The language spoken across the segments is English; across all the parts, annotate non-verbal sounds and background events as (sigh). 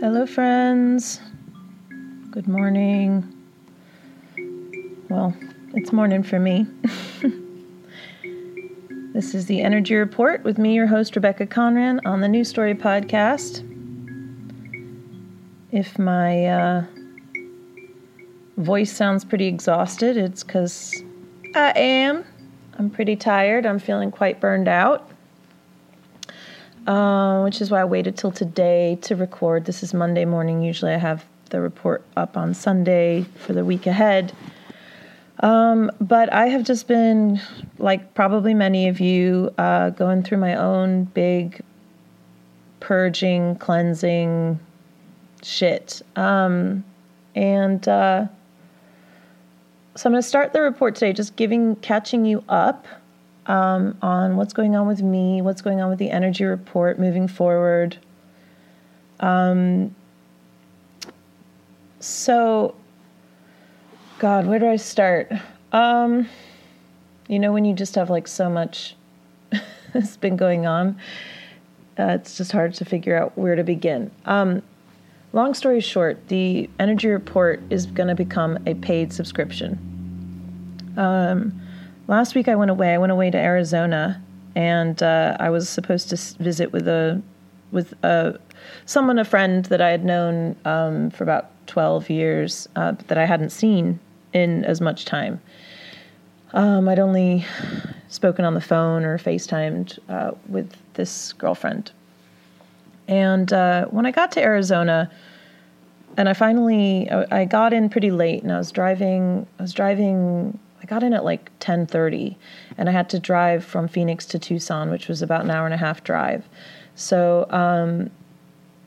Hello, friends. Good morning. Well, it's morning for me. (laughs) this is the Energy Report with me, your host, Rebecca Conran, on the New Story Podcast. If my uh, voice sounds pretty exhausted, it's because I am. I'm pretty tired. I'm feeling quite burned out. Uh, which is why I waited till today to record. This is Monday morning. Usually I have the report up on Sunday for the week ahead. Um, but I have just been, like probably many of you, uh, going through my own big purging, cleansing shit. Um, and uh, so I'm going to start the report today just giving, catching you up um, on what's going on with me, what's going on with the energy report moving forward. Um, so, God, where do I start? Um, you know, when you just have like so much (laughs) has been going on, uh, it's just hard to figure out where to begin. Um, long story short, the energy report is going to become a paid subscription. Um, last week I went away. I went away to Arizona, and uh, I was supposed to visit with a with a someone, a friend that I had known um, for about twelve years, uh, that I hadn't seen in as much time. Um, I'd only spoken on the phone or FaceTimed uh, with this girlfriend. And uh, when I got to Arizona, and I finally I got in pretty late, and I was driving. I was driving I got in at like 10:30 and I had to drive from Phoenix to Tucson, which was about an hour and a half drive. So um,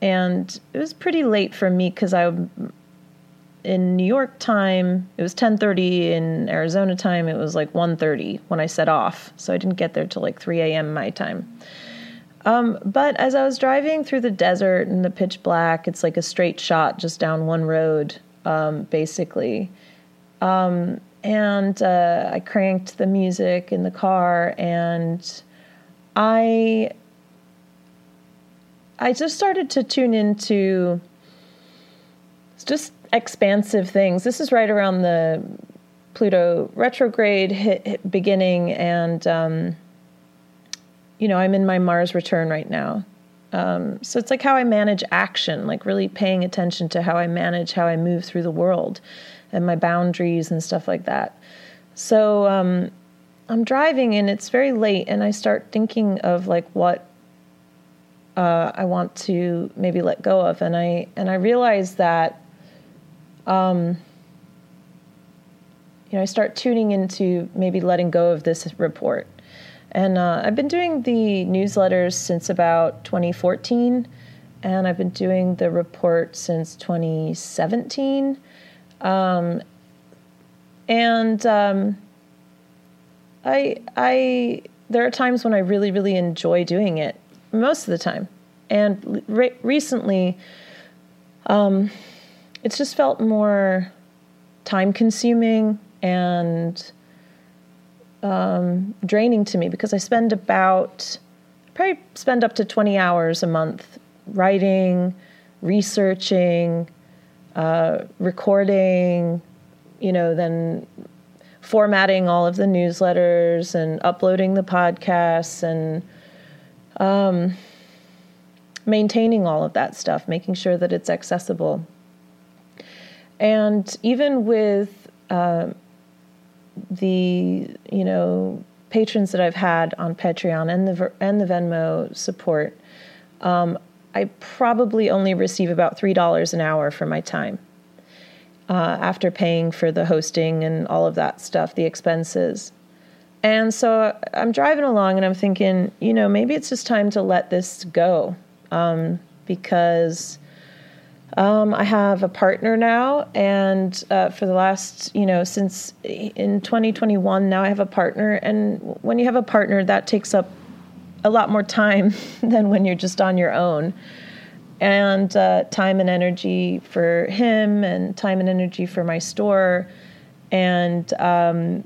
and it was pretty late for me cuz I in New York time, it was 10:30 in Arizona time, it was like 1:30 when I set off. So I didn't get there till like 3 a.m. my time. Um, but as I was driving through the desert in the pitch black, it's like a straight shot just down one road, um, basically. Um, and uh, I cranked the music in the car, and I I just started to tune into just expansive things. This is right around the Pluto retrograde hit, hit beginning, and um, you know I'm in my Mars return right now. Um, so it's like how I manage action, like really paying attention to how I manage how I move through the world and my boundaries and stuff like that. So um, I'm driving and it's very late, and I start thinking of like what uh, I want to maybe let go of, and I and I realize that. Um, you know, I start tuning into maybe letting go of this report. And uh, I've been doing the newsletters since about 2014, and I've been doing the report since 2017. Um, and um, I, I, there are times when I really, really enjoy doing it. Most of the time, and re- recently, um, it's just felt more time-consuming and um, draining to me because I spend about probably spend up to 20 hours a month writing, researching, uh, recording, you know, then formatting all of the newsletters and uploading the podcasts and um, maintaining all of that stuff, making sure that it's accessible. And even with uh, the, you know, patrons that I've had on Patreon and the and the Venmo support, um, I probably only receive about $3 an hour for my time uh, after paying for the hosting and all of that stuff, the expenses. And so I'm driving along and I'm thinking, you know, maybe it's just time to let this go um, because um, I have a partner now. And uh, for the last, you know, since in 2021, now I have a partner. And when you have a partner, that takes up a lot more time (laughs) than when you're just on your own. And uh, time and energy for him, and time and energy for my store. and um,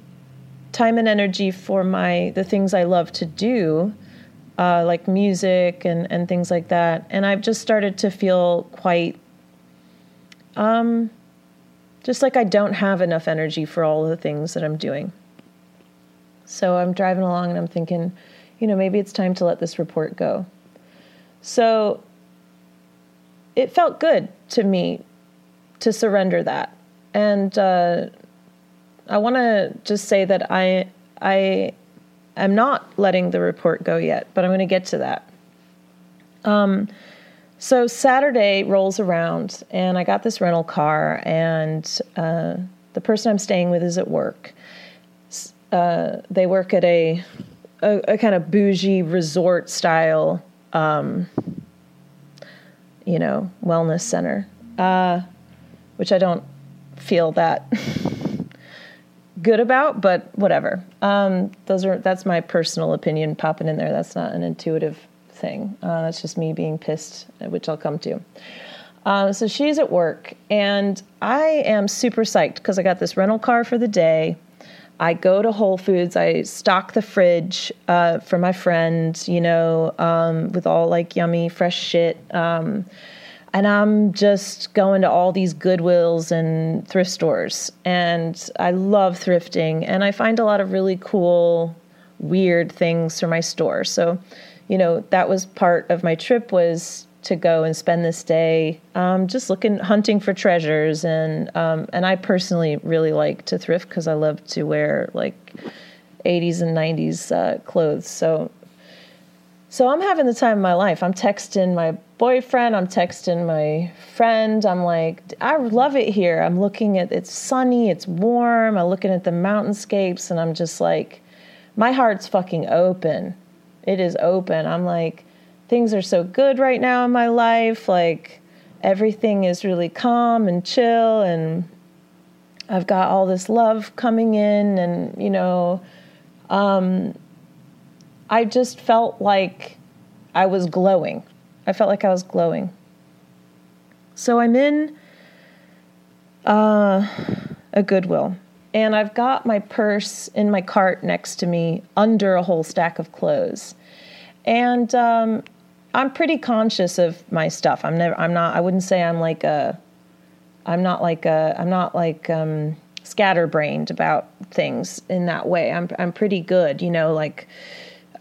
time and energy for my the things I love to do, uh, like music and and things like that. And I've just started to feel quite, um, just like I don't have enough energy for all the things that I'm doing. So I'm driving along and I'm thinking, you know, maybe it's time to let this report go. So it felt good to me to surrender that. And uh, I want to just say that I I am not letting the report go yet, but I'm going to get to that. Um, so Saturday rolls around, and I got this rental car, and uh, the person I'm staying with is at work. Uh, they work at a, a, a kind of bougie resort style, um, you know, wellness center, uh, which I don't feel that (laughs) good about, but whatever. Um, those are that's my personal opinion popping in there. That's not an intuitive thing. Uh, that's just me being pissed, which I'll come to. Uh, so she's at work, and I am super psyched because I got this rental car for the day. I go to Whole Foods. I stock the fridge uh, for my friend, you know, um, with all like yummy, fresh shit. Um, and I'm just going to all these Goodwills and thrift stores. And I love thrifting, and I find a lot of really cool, weird things for my store. So you know, that was part of my trip was to go and spend this day um, just looking, hunting for treasures, and um, and I personally really like to thrift because I love to wear like 80s and 90s uh, clothes. So so I'm having the time of my life. I'm texting my boyfriend, I'm texting my friend. I'm like, I love it here. I'm looking at it's sunny, it's warm. I'm looking at the mountainscapes, and I'm just like, my heart's fucking open it is open. I'm like, things are so good right now in my life. Like, everything is really calm and chill, and I've got all this love coming in, and, you know, um, I just felt like I was glowing. I felt like I was glowing. So I'm in uh, a Goodwill and I've got my purse in my cart next to me under a whole stack of clothes. And um, I'm pretty conscious of my stuff. I'm never. I'm not. I wouldn't say I'm like a. I'm not like a. I'm not like um, scatterbrained about things in that way. I'm. I'm pretty good. You know, like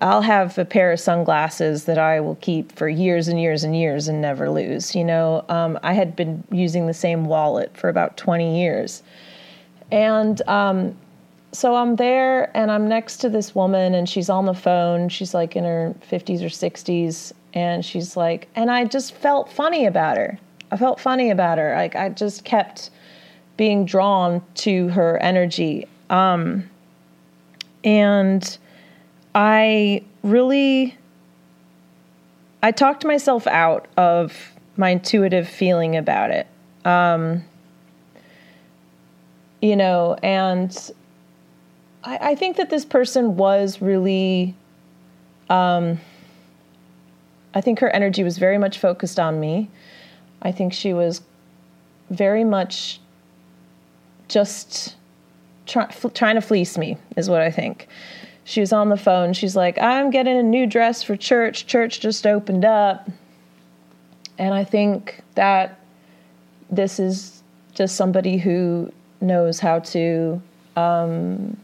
I'll have a pair of sunglasses that I will keep for years and years and years and never lose. You know, um, I had been using the same wallet for about 20 years and um, so I'm there and I'm next to this woman and she's on the phone. She's like in her 50s or 60s. And she's like, and I just felt funny about her. I felt funny about her. Like I just kept being drawn to her energy. Um, and I really, I talked myself out of my intuitive feeling about it. Um, you know, and I, I think that this person was really, um, I think her energy was very much focused on me. I think she was very much just try, f- trying to fleece me, is what I think. She was on the phone. She's like, I'm getting a new dress for church. Church just opened up. And I think that this is just somebody who knows how to um,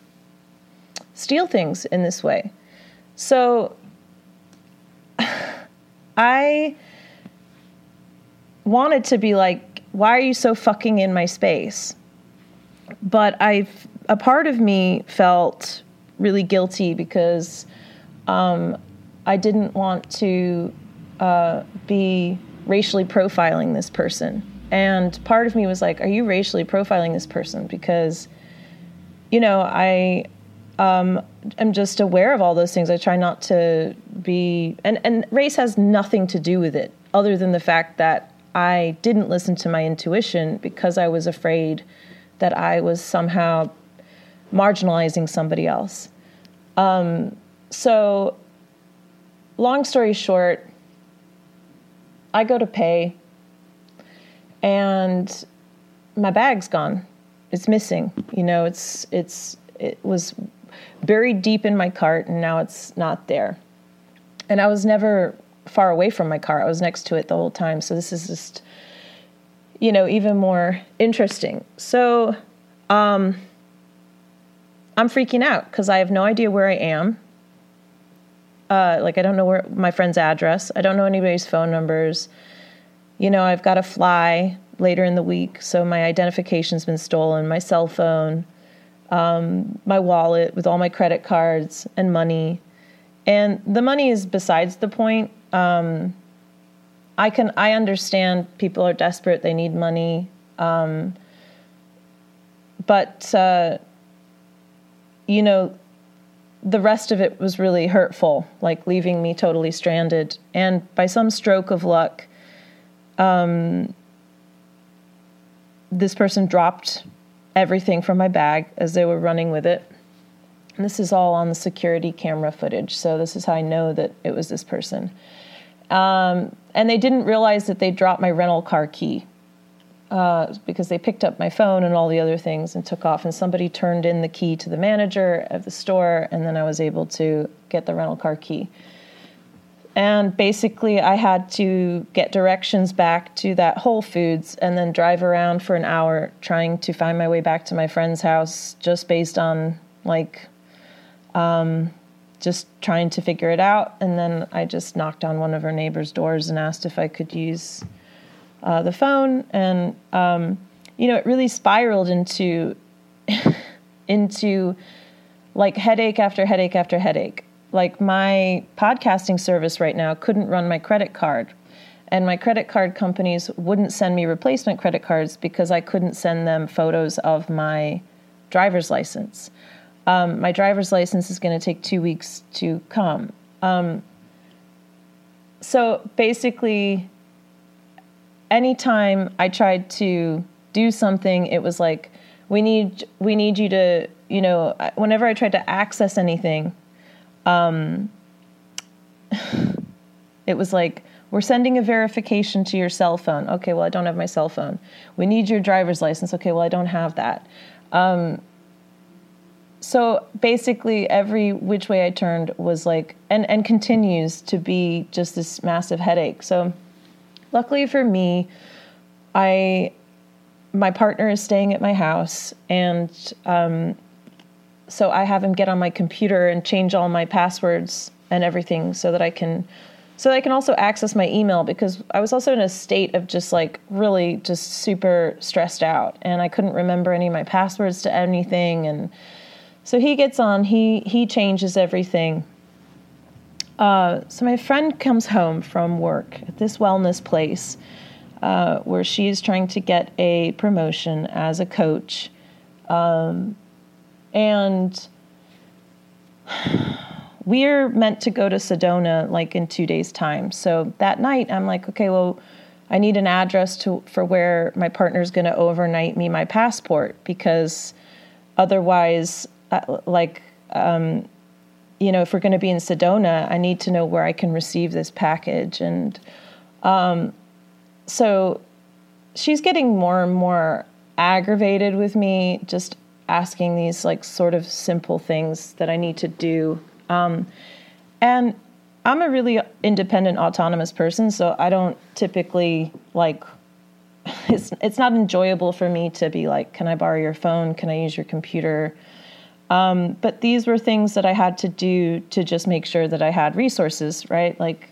steal things in this way. So (sighs) I wanted to be like, why are you so fucking in my space? But I, a part of me felt really guilty because um, I didn't want to uh, be racially profiling this person. And part of me was like, are you racially profiling this person? Because, you know, I um, am just aware of all those things. I try not to be, and, and race has nothing to do with it other than the fact that I didn't listen to my intuition because I was afraid that I was somehow marginalizing somebody else. Um, so, long story short, I go to pay and my bag's gone. it's missing. You know, it's it's it was buried deep in my cart and now it's not there. And I was never far away from my car. I was next to it the whole time. So this is just you know, even more interesting. So um I'm freaking out because I have no idea where I am. Uh, like I don't know where my friend's address. I don't know anybody's phone numbers. You know, I've got to fly later in the week, so my identification's been stolen, my cell phone, um, my wallet with all my credit cards and money. And the money is besides the point. Um, I can I understand people are desperate; they need money. Um, but uh, you know, the rest of it was really hurtful, like leaving me totally stranded. And by some stroke of luck, um, this person dropped everything from my bag as they were running with it. And this is all on the security camera footage, so this is how I know that it was this person. Um, and they didn't realize that they dropped my rental car key uh, because they picked up my phone and all the other things and took off. And somebody turned in the key to the manager of the store, and then I was able to get the rental car key. And basically, I had to get directions back to that Whole Foods and then drive around for an hour trying to find my way back to my friend's house just based on like um, just trying to figure it out. And then I just knocked on one of her neighbor's doors and asked if I could use uh, the phone. And, um, you know, it really spiraled into, (laughs) into like headache after headache after headache like my podcasting service right now couldn't run my credit card and my credit card companies wouldn't send me replacement credit cards because I couldn't send them photos of my driver's license. Um, my driver's license is going to take two weeks to come. Um, so basically, anytime I tried to do something, it was like, we need we need you to you know whenever I tried to access anything, um, it was like, we're sending a verification to your cell phone. Okay, well, I don't have my cell phone. We need your driver's license. Okay, well, I don't have that. Um, so basically, every which way I turned was like, and, and continues to be just this massive headache. So, luckily for me, I my partner is staying at my house, and um, so I have him get on my computer and change all my passwords and everything so that I can so I can also access my email because I was also in a state of just like really just super stressed out and I couldn't remember any of my passwords to anything and so he gets on he he changes everything. Uh, so my friend comes home from work at this wellness place uh, where she is trying to get a promotion as a coach um, and (sighs) we're meant to go to Sedona like in two days' time. So that night, I'm like, okay, well, I need an address to for where my partner's going to overnight me my passport because otherwise, uh, like, um, you know, if we're going to be in Sedona, I need to know where I can receive this package. And um, so she's getting more and more aggravated with me just asking these like sort of simple things that I need to do. Um, and I'm a really independent, autonomous person, so I don't typically like. (laughs) It's it's not enjoyable for me to be like, can I borrow your phone? Can I use your computer? Um, but these were things that I had to do to just make sure that I had resources, right? Like,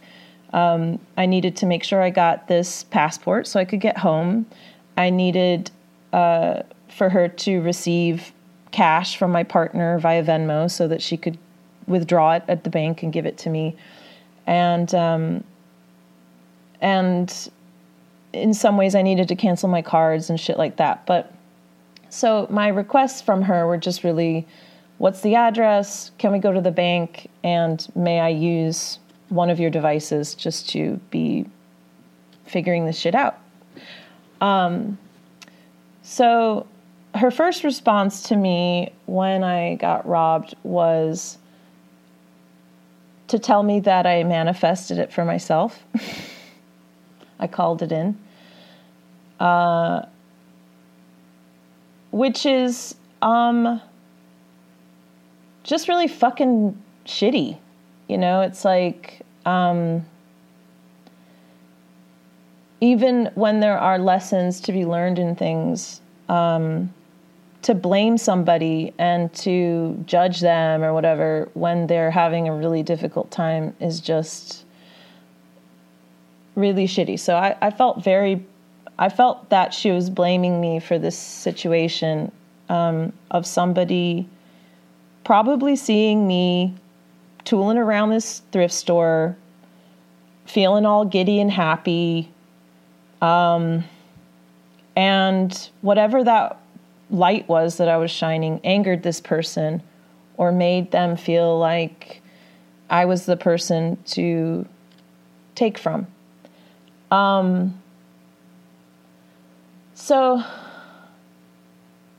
um, I needed to make sure I got this passport so I could get home. I needed uh, for her to receive cash from my partner via Venmo so that she could withdraw it at the bank and give it to me. And um, and in some ways I needed to cancel my cards and shit like that. But so my requests from her were just really what's the address? Can we go to the bank? And may I use one of your devices just to be figuring this shit out? Um, so her first response to me when I got robbed was to tell me that I manifested it for myself. (laughs) I called it in. Uh, which is um, just really fucking shitty. You know, it's like um, even when there are lessons to be learned in things, um, to blame somebody and to judge them or whatever when they're having a really difficult time is just really shitty. So I, I felt very, I felt that she was blaming me for this situation um, of somebody probably seeing me tooling around this thrift store, feeling all giddy and happy. Um, and whatever that light was that I was shining angered this person or made them feel like I was the person to take from. Um, so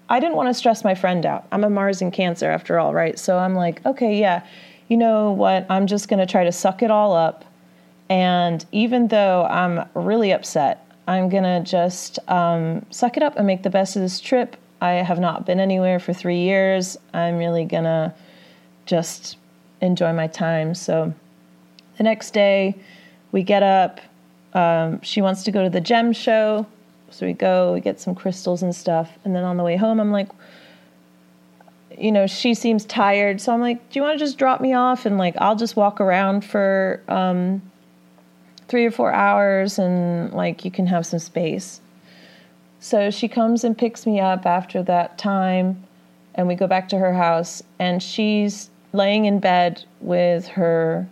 I didn't want to stress my friend out. I'm a Mars in Cancer after all, right? So I'm like, okay, yeah, you know what? I'm just going to try to suck it all up. And even though I'm really upset, I'm going to just um, suck it up and make the best of this trip. I have not been anywhere for three years. I'm really to just enjoy my time. So the next day, we get up. Um, she wants to go to the gem show. So we go, we get some crystals and stuff. And then on the way home, I'm like, you know, she seems tired. So I'm like, do you want to just drop me off? And like, I'll just walk around for um, three or four hours and like you can have some space. So she comes and picks me up after that time. And we go back to her house. And she's laying in bed with her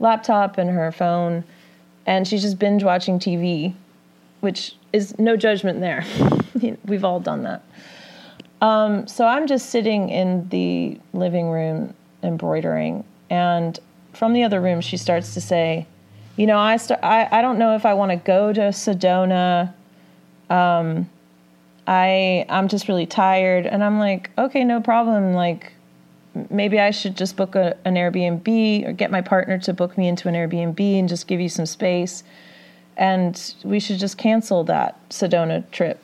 laptop and her phone. And she's just binge watching TV, which is no judgment there. (laughs) We've all done that. Um, so I'm just sitting in the living room embroidering, and from the other room, she starts to say, "You know, I start, I, I don't know if I want to go to Sedona. Um, I I'm just really tired." And I'm like, "Okay, no problem. Like, maybe I should just book a, an Airbnb or get my partner to book me into an Airbnb and just give you some space." and we should just cancel that Sedona trip.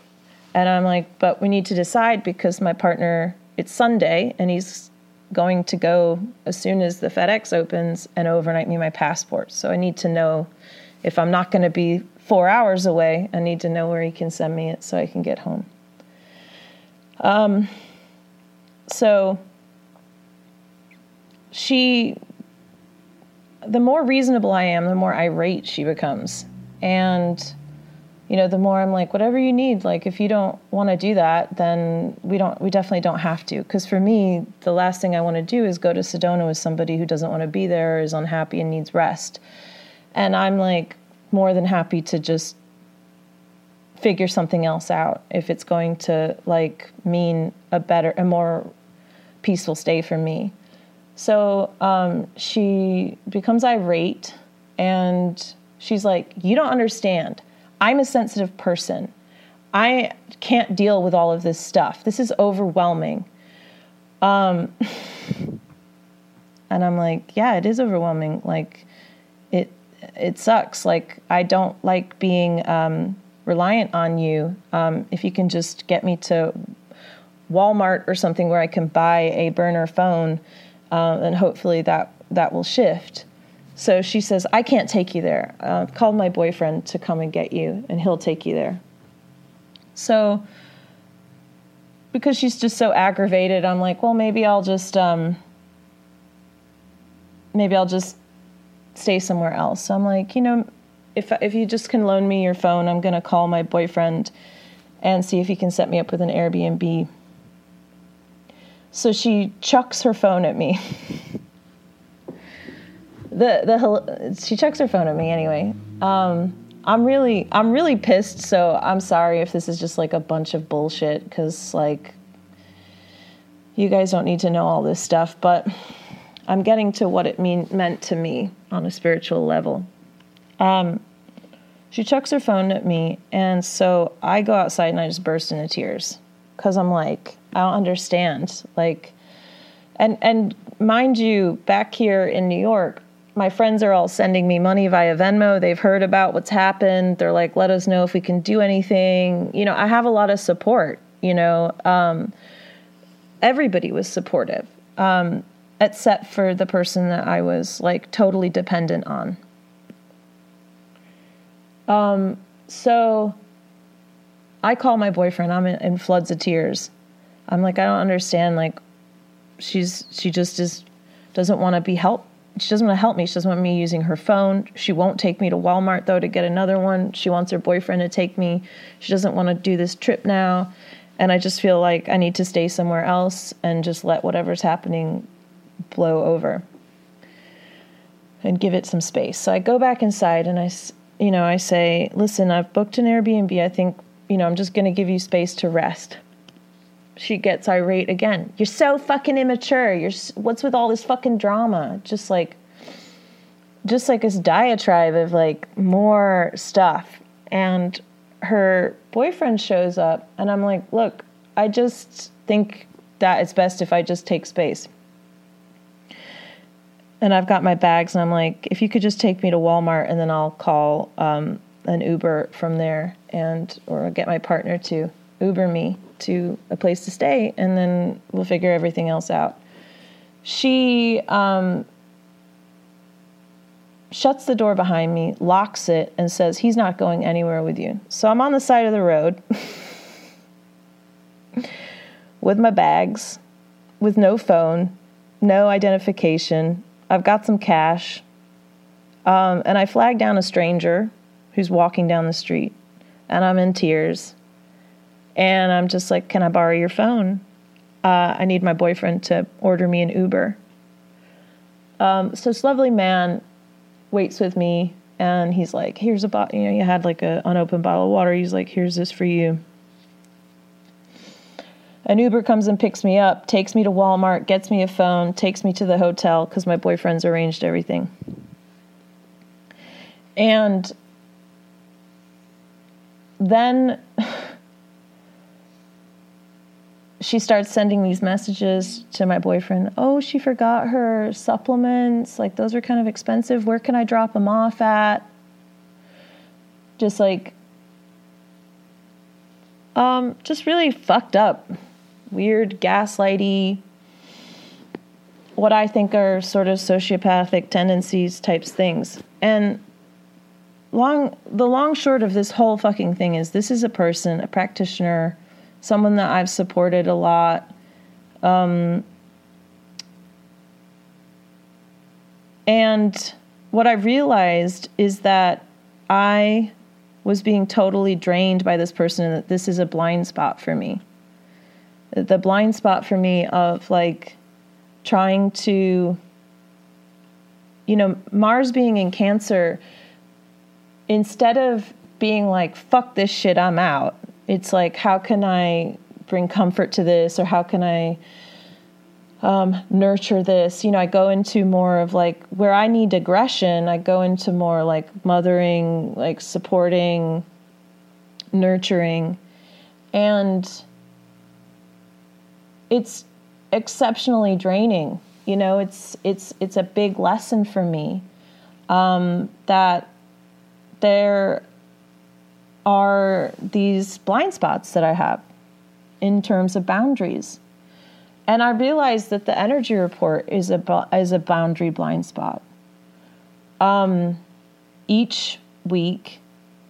And I'm like, but we need to decide because my partner, it's Sunday, and he's going to go as soon as the FedEx opens and overnight me my passport. So I need to know if I'm not going to be four hours away, I need to know where he can send me it so I can get home. Um, so she, the more reasonable I am, the more irate she becomes. And you know the more i'm like whatever you need like if you don't want to do that then we don't we definitely don't have to. Because for me the last thing i want to do is go to sedona with somebody who doesn't want to be there is unhappy and needs rest. And i'm like more than happy to just figure something else out if it's going to like mean a better a more peaceful stay for me so um, she becomes irate and She's like, You don't understand. I'm a sensitive person. I can't deal with all of this stuff. This is overwhelming. Um, (laughs) and I'm like, Yeah, it is overwhelming. Like, it sucks. Like, I don't like being um, reliant on you. Um, if you can just get me to Walmart or something where I can buy a burner phone, uh, and hopefully that that will shift. So she says, I can't take you there. Uh, call my boyfriend to come and get you, and he'll take you there. So, because she's just so aggravated, I'm like, well, maybe I'll just, um, maybe I'll just stay somewhere else. So I'm like, you know, if if you just can loan me your phone, I'm gonna call my boyfriend and see if he can set me up with an Airbnb. So she chucks her phone at me. (laughs) the the she chucks her phone at me anyway. Um, I'm really I'm really pissed. So I'm sorry if this is just like a bunch of bullshit because like you guys don't need to know all this stuff, but I'm getting to what it mean meant to me on a spiritual level. Um, she chucks her phone at me, and so I go outside and I just burst into tears because I'm like I don't understand like and and mind you back here in New York my friends are all sending me money via Venmo. They've heard about what's happened. They're like, let us know if we can do anything. You know, I have a lot of support. you know. Um, everybody was supportive, um, except for the person that I was like totally dependent on. Um, so I call my boyfriend. I'm in, in floods of tears. I'm like, I don't understand. Like, she's she just is doesn't want to be helped. She doesn't want to help me. She doesn't want me using her phone. She won't take me to Walmart though to get another one. She wants her boyfriend to take me. She doesn't want to do this trip now. And I just feel like I need to stay somewhere else and just let whatever's happening blow over and give it some space. So I go back inside and I, you know, I say, listen, I've booked an Airbnb. I think, you know, I'm just going to give you space to rest. She gets irate again. You're so fucking immature. You're what's with all this fucking drama? Just like just like this diatribe of like more stuff. And her boyfriend shows up and I'm like, "Look, I just think that it's best if I just take space." And I've got my bags and I'm like, "If you could just take me to Walmart and then I'll call um, an Uber from there and or get my partner to Uber me to a place to stay and then we'll figure everything else out." She um, shuts the door behind me, locks it, and says, He's not going anywhere with you. So I'm on the side of the road (laughs) with my bags, with no phone, no identification. I've got some cash. Um, and I flag down a stranger who's walking down the street, and I'm in tears. And I'm just like, Can I borrow your phone? Uh, I need my boyfriend to order me an Uber. Um, so this lovely man waits with me and he's like, here's a bottle, you know, you had like a unopened bottle of water. He's like, here's this for you. An Uber comes and picks me up, takes me to Walmart, gets me a phone, takes me to the hotel because my boyfriend's arranged everything. And then (sighs) she starts sending these messages to my boyfriend. Oh, she forgot her supplements. Like, those are kind of expensive. Where can I drop them off at? Just like, um, just really fucked up, weird, gaslighty, what I think are sort of sociopathic tendencies types things. And long, the long short of this whole fucking thing is this is a person, a practitioner someone that I've supported a lot. Um, and what I realized is that I was being totally drained by this person, and that this is a blind spot for me. The blind spot for me of like trying to, you know, Mars being in Cancer, instead of being like, fuck this shit, I'm out, it's like how can I bring comfort to this or how can I um, nurture this? You know, I go into more of like where I need aggression, I go into more like mothering, like supporting, nurturing. And it's exceptionally draining. You know, it's it's it's a big lesson for me um, that there are these blind spots that I have in terms of boundaries. And I realized that the energy report is a, is a boundary blind spot. Um, each week,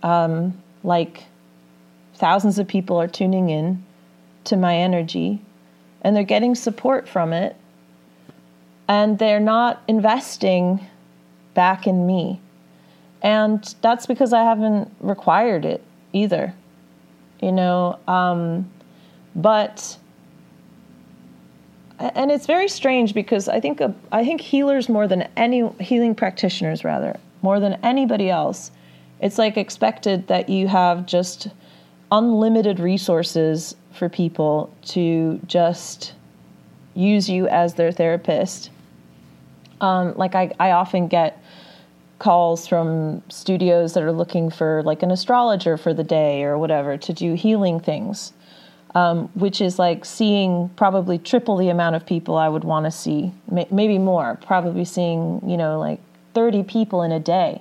um, like thousands of people are tuning in to my energy and they're getting support from it and they're not investing back in me. And that's because I haven't required it either, you know. Um, but and it's very strange because I think I think healers more than any healing practitioners rather more than anybody else, it's like expected that you have just unlimited resources for people to just use you as their therapist. Um, like I, I often get calls from studios that are looking for like an astrologer for the day or whatever to do healing things, um, which is like seeing probably triple the amount of people I would want to see, maybe more, probably seeing, you know, like 30 people in a day.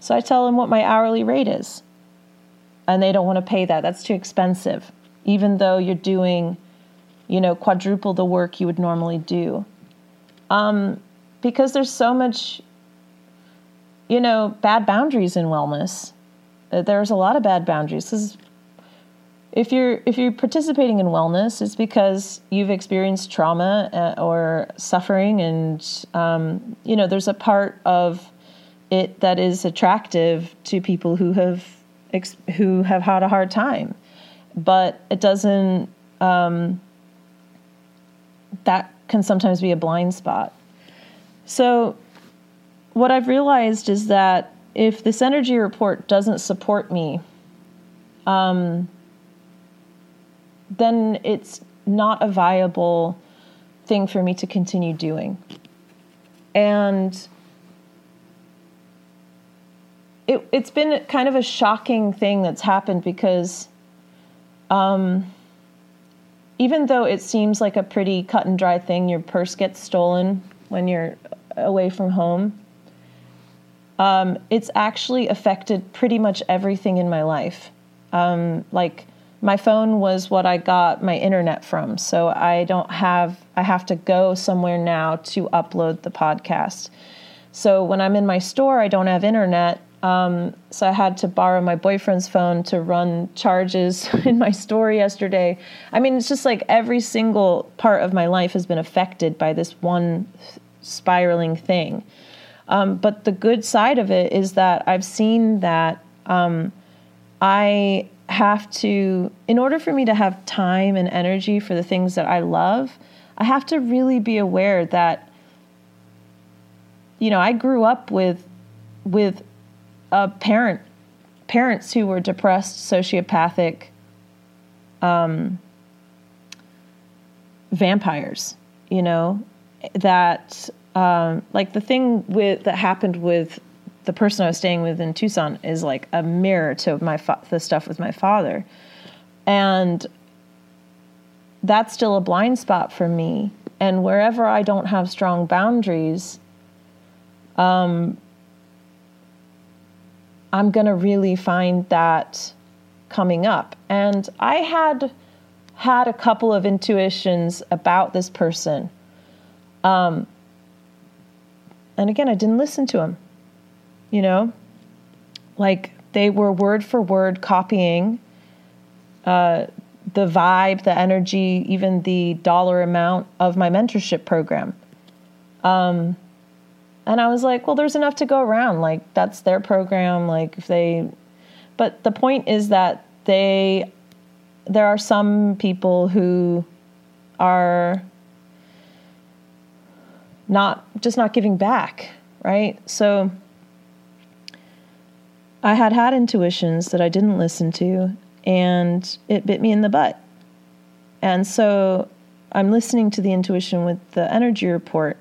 So I tell them what my hourly rate is. And they don't want to pay that. That's too expensive. even though you're doing, you know, quadruple the work you would normally do. Um, because there's so much, you know, bad boundaries in wellness. There's a lot of bad boundaries. This if you're if you're participating in wellness, it's because you've experienced trauma uh, or suffering, and um, you know there's a part of it that is attractive to people who have who have had a hard time, but it doesn't. Um, that can sometimes be a blind spot. So, what I've realized is that if this energy report doesn't support me, um, then it's not a viable thing for me to continue doing. And it, it's been kind of a shocking thing that's happened because um, even though it seems like a pretty cut and dry thing, your purse gets stolen when you're away from home. Um, it's actually affected pretty much everything in my life. Um, like my phone was what I got my internet from. So I don't have, I have to go somewhere now to upload the podcast. So when I'm in my store, I don't have internet. Um, so I had to borrow my boyfriend's phone to run charges (laughs) in my store yesterday. I mean, it's just like every single part of my life has been affected by this one spiraling thing. Um, but the good side of it is that I've seen that um, I have to, in order for me to have time and energy for the things that I love, I have to really be aware that, you know, I grew up with, with a parent, parents who were depressed, sociopathic, um, vampires, you know, that, um, like the thing with, that happened with the person I was staying with in Tucson is like a mirror to my fa- the stuff with my father, and that's still a blind spot for me. And wherever I don't have strong boundaries, um, I'm gonna really find that coming up. And I had had a couple of intuitions about this person. Um, and again, I didn't listen to him you know? Like they were word for word copying uh, the vibe, the energy, even the dollar amount of my mentorship program. Um, and I was like, well, there's enough to go around. Like, that's their program. Like, if they, but the point is that they, there are some people who are not, just not giving back, right? So, I had had intuitions that I didn't listen to, and it bit me in the butt. And so I'm listening to the intuition with the energy report.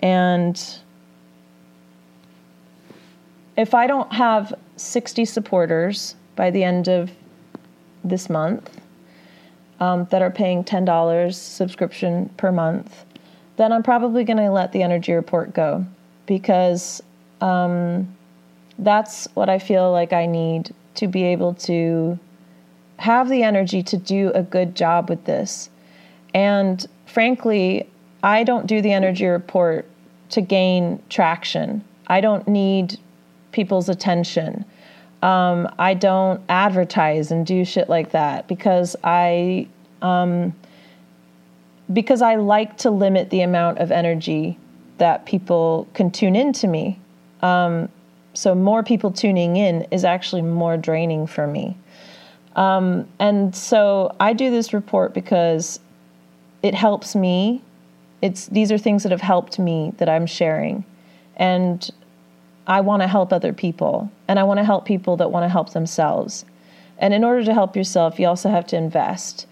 And if I don't have 60 supporters by the end of this month um, that are paying $10 subscription per month, then I'm probably going to let the energy report go because. Um, that's what I feel like I need to be able to have the energy to do a good job with this. And frankly, I don't do the energy report to gain traction. I don't need people's attention. Um, I don't advertise and do shit like that because I um, because I like to limit the amount of energy that people can tune into me. Um, so more people tuning in is actually more draining for me. Um, and so I do this report because it helps me. It's these are things that have helped me that I'm sharing, and I want to help other people, and I want to help people that want to help themselves. And in order to help yourself, you also have to invest.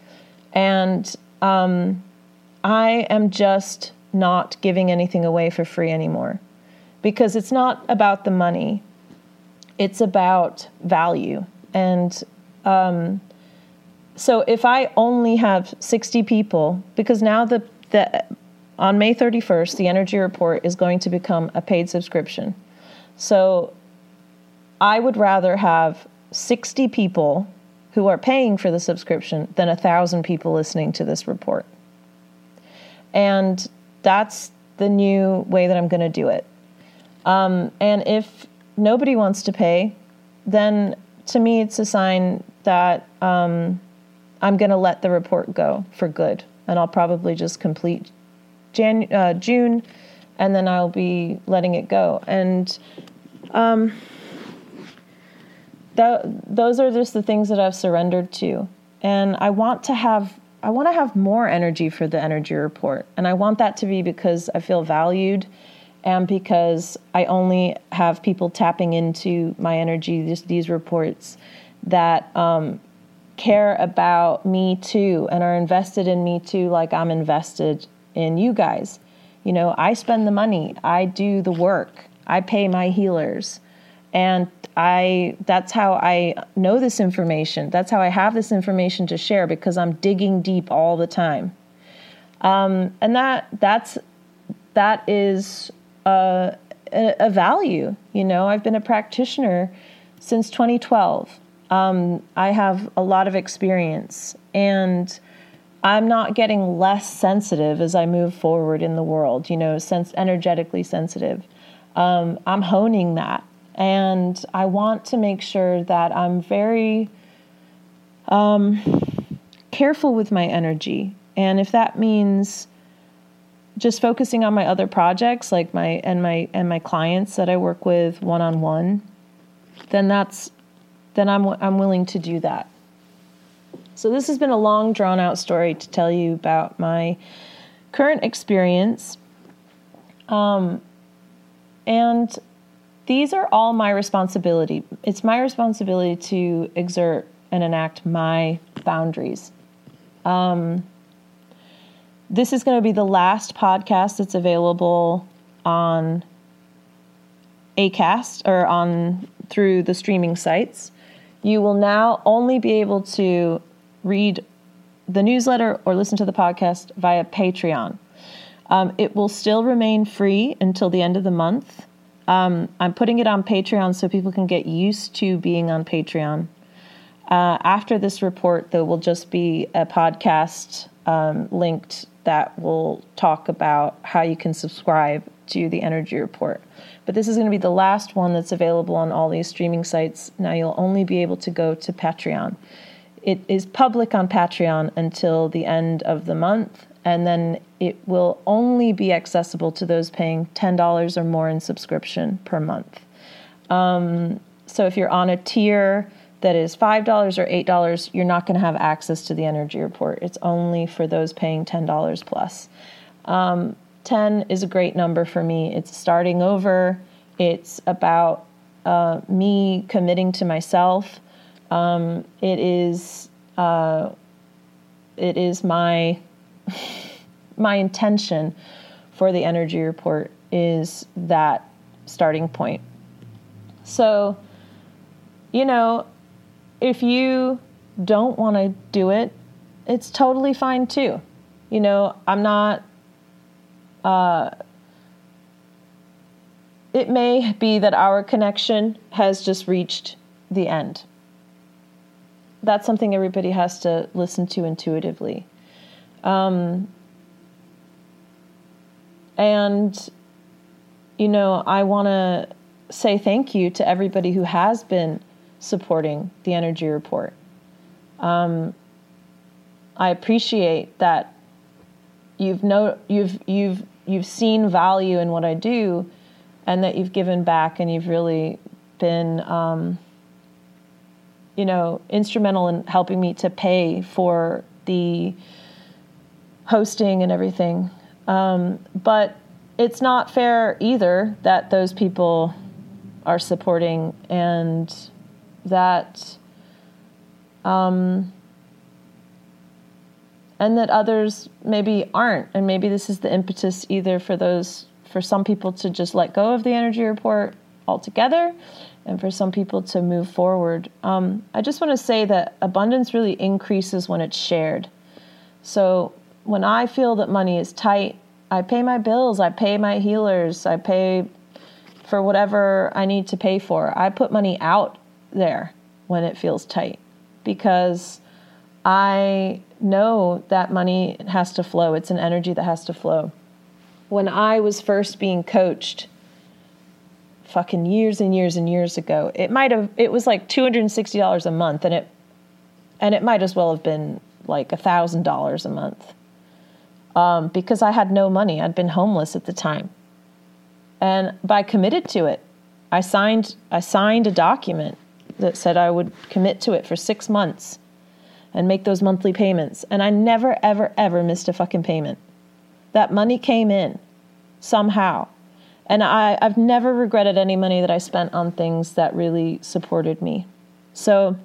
And um, I am just not giving anything away for free anymore because it's not about the money, it's about value. And um, so if I only have 60 people, because now the, the on May 31st, the Energy Report is going to become a paid subscription. So I would rather have 60 people who are paying for the subscription than a thousand people listening to this report. And that's the new way that I'm going to do it. Um, and if nobody wants to pay, then to me it's a sign that um, I'm going to let the report go for good. And I'll probably just complete Jan- uh, June and then I'll be letting it go. And um, th- those are just the things that I've surrendered to. And I want to have I want to have more energy for the energy report. And I want that to be because I feel valued and because I only have people tapping into my energy, this, these reports that um, care about me too and are invested in me too, like I'm invested in you guys. You know, I spend the money, I do the work, I pay my healers. And I that's how I know this information. That's how I have this information to share because I'm digging deep all the time. Um, and that that's that is a, a, value. You know, I've been a practitioner since 2012. Um, I have a lot of experience, and I'm not getting less sensitive as I move forward in the world. You know, sense energetically sensitive. Um, I'm honing that and I want to make sure that I'm very um, careful with my energy. And if that means just focusing on my other projects, like my and my and my clients that I work with one on one, then that's then I'm I'm willing to do that. So this has been a long drawn out story to tell you about my current experience. Um, and these are all my responsibility. It's my responsibility to exert and enact my boundaries. Um, this is going to be the last podcast that's available on Acast or on through the streaming sites. You will now only be able to read the newsletter or listen to the podcast via Patreon. Um, it will still remain free until the end of the month. Um, I'm putting it on Patreon so people can get used to being on Patreon. Uh, after this report, there will just be a podcast um, linked that will talk about how you can subscribe to the energy report. But this is going to be the last one that's available on all these streaming sites. Now you'll only be able to go to Patreon. It is public on Patreon until the end of the month, and then it will only be accessible to those paying $10 or more in subscription per month. Um, so if you're on a tier that is $5 or $8, you're not going to have access to the energy report. It's only for those paying $10 plus. Um, 10 is a great number for me. It's starting over, it's about uh, me committing to myself. Um, it is uh, it is my (laughs) my intention for the energy report is that starting point. So, you know, if you don't want to do it, it's totally fine too. You know, I'm not, uh, it may be that our connection has just reached the end. That's something everybody has to listen to intuitively. Um, and, you know, I want to say thank you to everybody who has been supporting the energy report. Um, I appreciate that you've know you've you've you've seen value in what I do, and that you've given back and you've really been, um, you know, instrumental in helping me to pay for the hosting and everything. Um, but it's not fair either that those people are supporting and that um, and that others maybe aren't and maybe this is the impetus either for those for some people to just let go of the energy report altogether and for some people to move forward um, i just want to say that abundance really increases when it's shared so when I feel that money is tight, I pay my bills, I pay my healers, I pay for whatever I need to pay for. I put money out there when it feels tight. because I know that money has to flow. It's an energy that has to flow. When I was first being coached, fucking years and years and years ago, it might have it was like two hundred and sixty dollars a month, and it and it might as well have been like a thousand dollars a month um, because I had no money. I'd been homeless at the time, and but I committed to it. I signed I signed a document that said I would commit to it for six months and make those monthly payments. And I never, ever, ever missed a fucking payment. That money came in somehow. And I, I've never regretted any money that I spent on things that really supported me. So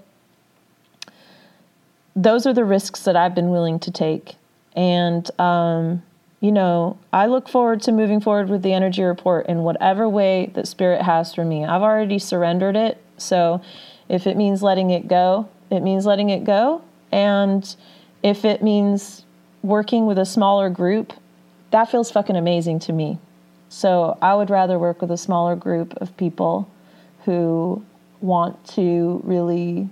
those are the risks that I've been willing to take. And, um, you know, I look forward to moving forward with the energy report in whatever way that Spirit has for me. I've already surrendered it. So if it means letting it go, it means letting it go. And if it means working with a smaller group, that feels fucking amazing to me. So I would rather work with a smaller group of people who want to really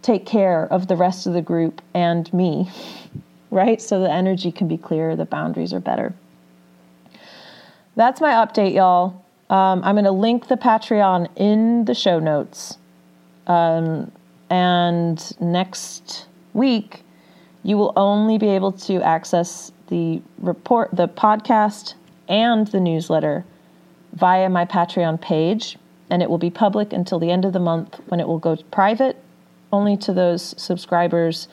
take care of the rest of the group and me, (laughs) right? So the energy can be clearer, the boundaries are better. That's my update, y'all. Um, I'm going to link the Patreon in the show notes. Um, and next week, you will only be able to access the report, the podcast, and the newsletter via my Patreon page. And it will be public until the end of the month when it will go private only to those subscribers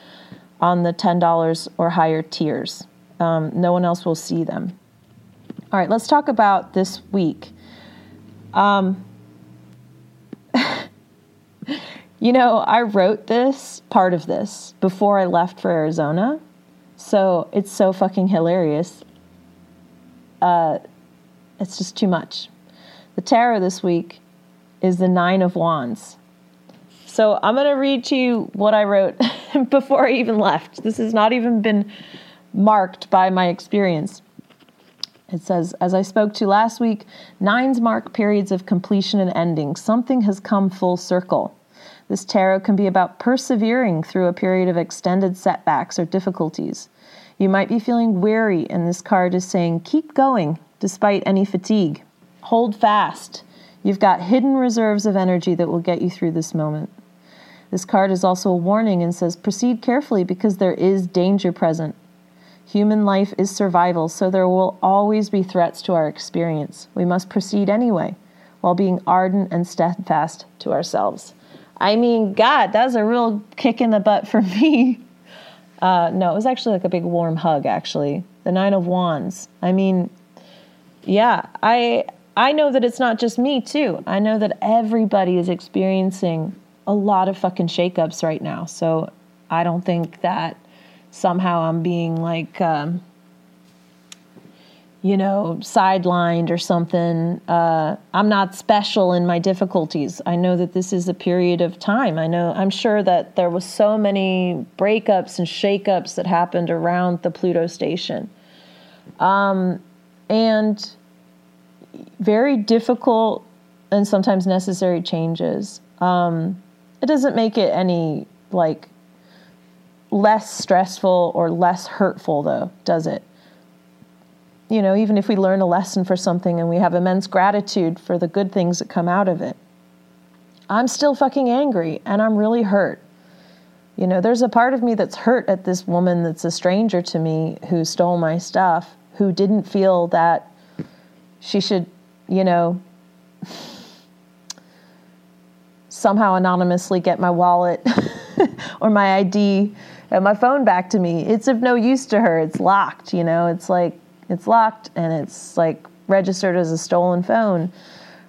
on the $10 or higher tiers. Um, no one else will see them. All right, let's talk about this week. Um, (laughs) you know, I wrote this, part of this, before I left for Arizona. So it's so fucking hilarious. Uh, it's just too much. The tarot this week is the Nine of Wands. So I'm going to read to you what I wrote (laughs) before I even left. This has not even been marked by my experience. It says, as I spoke to last week, nines mark periods of completion and ending. Something has come full circle. This tarot can be about persevering through a period of extended setbacks or difficulties. You might be feeling weary, and this card is saying, keep going despite any fatigue. Hold fast. You've got hidden reserves of energy that will get you through this moment. This card is also a warning and says, proceed carefully because there is danger present. Human life is survival, so there will always be threats to our experience. We must proceed anyway, while being ardent and steadfast to ourselves. I mean, God, that was a real kick in the butt for (laughs) me. Uh, no, it was actually like a big warm hug, actually. The Nine of Wands. I mean, yeah, I I know that it's not just me too. I know that everybody is experiencing a lot of fucking shakeups right now. So I don't think that somehow I'm being like, um, you know, sidelined or something. Uh, I'm not special in my difficulties. I know that this is a period of time. I know, I'm sure that there was so many breakups and shakeups that happened around the Pluto station. Um, and very difficult and sometimes necessary changes. Um, it doesn't make it any like less stressful or less hurtful, though, does it? You know, even if we learn a lesson for something and we have immense gratitude for the good things that come out of it, I'm still fucking angry and I'm really hurt. You know, there's a part of me that's hurt at this woman that's a stranger to me who stole my stuff, who didn't feel that she should, you know, somehow anonymously get my wallet (laughs) or my ID and my phone back to me. It's of no use to her. It's locked, you know. It's like it's locked and it's like registered as a stolen phone.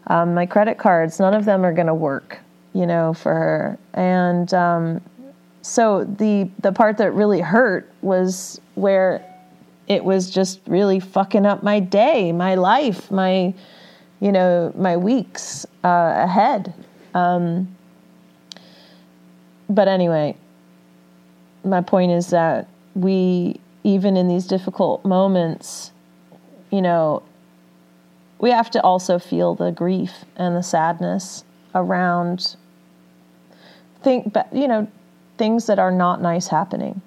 Um, my credit cards, none of them are going to work, you know, for her. And um, so the the part that really hurt was where it was just really fucking up my day, my life, my you know, my weeks uh, ahead. Um, but anyway, my point is that we, even in these difficult moments, you know, we have to also feel the grief and the sadness around think, you know, things that are not nice happening,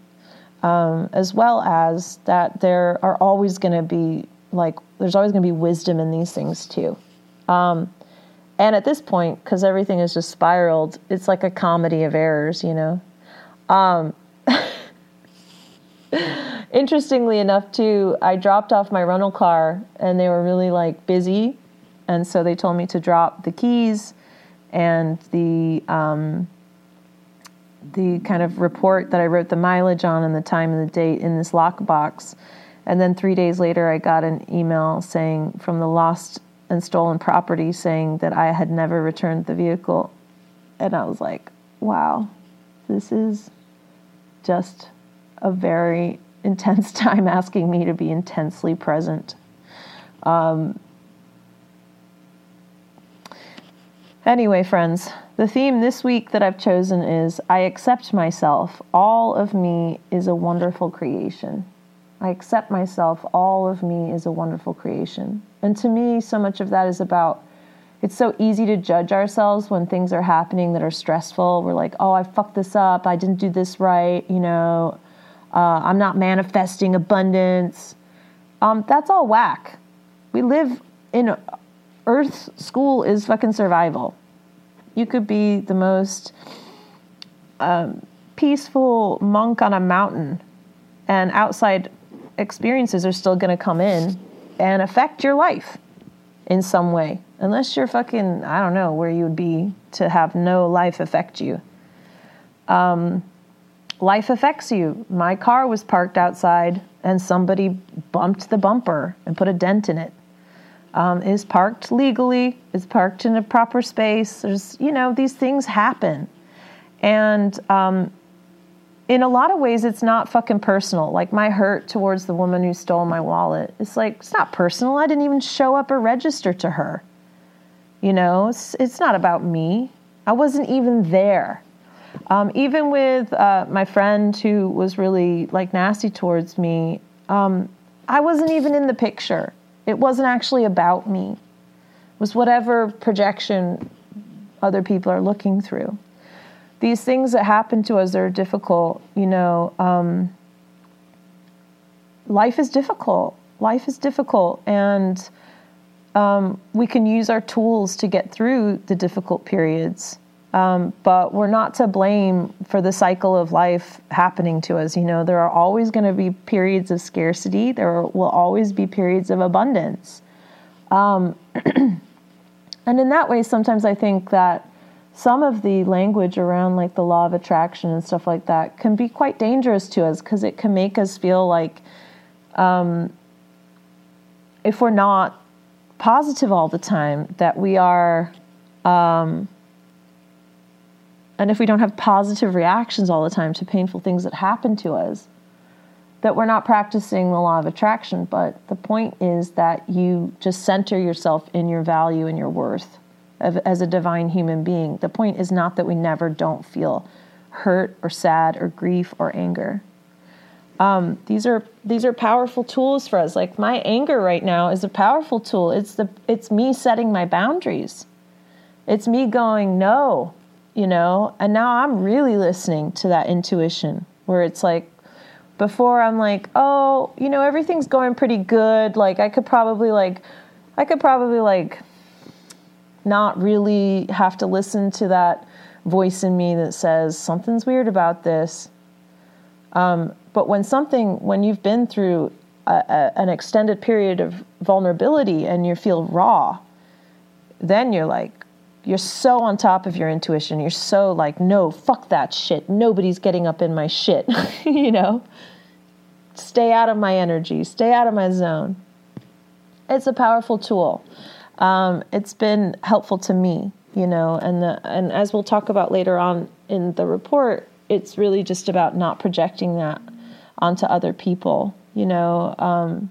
um, as well as that there are always going to be like there's always going to be wisdom in these things too. Um, and at this point, because everything is just spiraled, it's like a comedy of errors, you know. Um, (laughs) interestingly enough, too, I dropped off my rental car and they were really like busy, and so they told me to drop the keys and the um, the kind of report that I wrote the mileage on and the time and the date in this lockbox. And then three days later, I got an email saying from the lost and stolen property saying that I had never returned the vehicle. And I was like, wow, this is just a very intense (laughs) time asking me to be intensely present. Um, anyway, friends, the theme this week that I've chosen is I accept myself. All of me is a wonderful creation. I accept myself. All of me is a wonderful creation. And to me, so much of that is about it's so easy to judge ourselves when things are happening that are stressful. We're like, oh, I fucked this up. I didn't do this right. You know, uh, I'm not manifesting abundance. Um, that's all whack. We live in Earth school is fucking survival you could be the most um, peaceful monk on a mountain, and outside experiences are still going to come in and affect your life in some way. Unless you're fucking, I don't know where you would be to have no life affect you. Um, life affects you. My car was parked outside and somebody bumped the bumper and put a dent in it um, is parked legally, is parked in a proper space. There's, you know, these things happen. And um, in a lot of ways, it's not fucking personal. Like my hurt towards the woman who stole my wallet, it's like, it's not personal. I didn't even show up or register to her. You know, it's, it's not about me. I wasn't even there. Um, even with uh, my friend who was really like nasty towards me, um, I wasn't even in the picture. It wasn't actually about me. It was whatever projection other people are looking through. These things that happen to us are difficult, you know. Um, life is difficult. Life is difficult, and um, we can use our tools to get through the difficult periods. Um, but we're not to blame for the cycle of life happening to us. You know, there are always going to be periods of scarcity, there will always be periods of abundance. Um, (clears throat) and in that way, sometimes I think that some of the language around like the law of attraction and stuff like that can be quite dangerous to us because it can make us feel like um, if we're not positive all the time, that we are. Um, and if we don't have positive reactions all the time to painful things that happen to us, that we're not practicing the law of attraction. But the point is that you just center yourself in your value and your worth as a divine human being. The point is not that we never don't feel hurt or sad or grief or anger. Um, these are these are powerful tools for us. Like my anger right now is a powerful tool. It's the it's me setting my boundaries. It's me going no you know? And now I'm really listening to that intuition where it's like, before I'm like, oh, you know, everything's going pretty good. Like, I could probably, like, I could probably, like, not really have to listen to that voice in me that says something's weird about this. Um, but when something, when you've been through a, a, an extended period of vulnerability and you feel raw, then you're like, you're so on top of your intuition. You're so like, no, fuck that shit. Nobody's getting up in my shit. (laughs) you know? Stay out of my energy, stay out of my zone. It's a powerful tool. Um, it's been helpful to me, you know, and the, and as we'll talk about later on in the report, it's really just about not projecting that onto other people, you know. Um,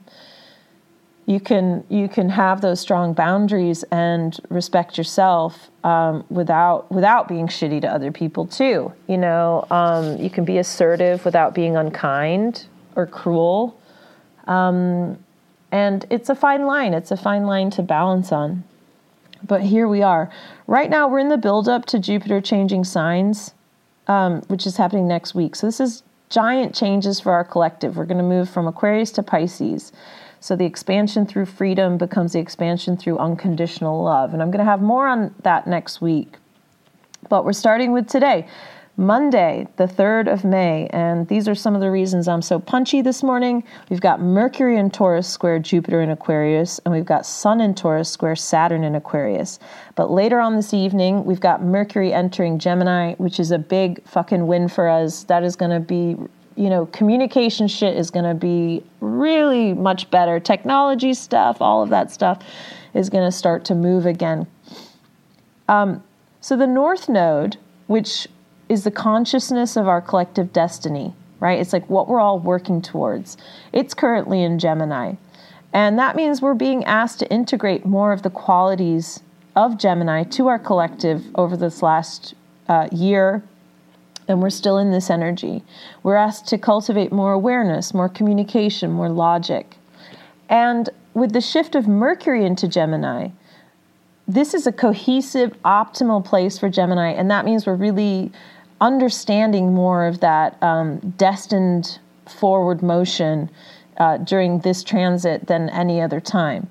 you can you can have those strong boundaries and respect yourself um, without without being shitty to other people too. You know, um, you can be assertive without being unkind or cruel, um, and it's a fine line. It's a fine line to balance on. But here we are. Right now, we're in the build up to Jupiter changing signs. um, which is happening next week. So this is giant changes for our collective. We're going to move from Aquarius to Pisces. So the expansion through freedom becomes the expansion through unconditional love. And I'm going to have more on that next week. But we're starting with today. Monday, the 3rd of May, and these are some of the reasons I'm so punchy this morning. We've got Mercury in Taurus square Jupiter in Aquarius, and we've got Sun in Taurus square Saturn in Aquarius. But later on this evening, we've got Mercury entering Gemini, which is a big fucking win for us. That is going to be you know, communication shit is going to be really much better. Technology stuff, all of that stuff is going to start to move again. Um, so the North Node, which is the consciousness of our collective destiny, right? It's like what we're all working towards. It's currently in Gemini. And that means we're being asked to integrate more of the qualities of Gemini to our collective over this last uh, year. And we're still in this energy. We're asked to cultivate more awareness, more communication, more logic. And with the shift of Mercury into Gemini, this is a cohesive, optimal place for Gemini. And that means we're really understanding more of that um, destined forward motion uh, during this transit than any other time.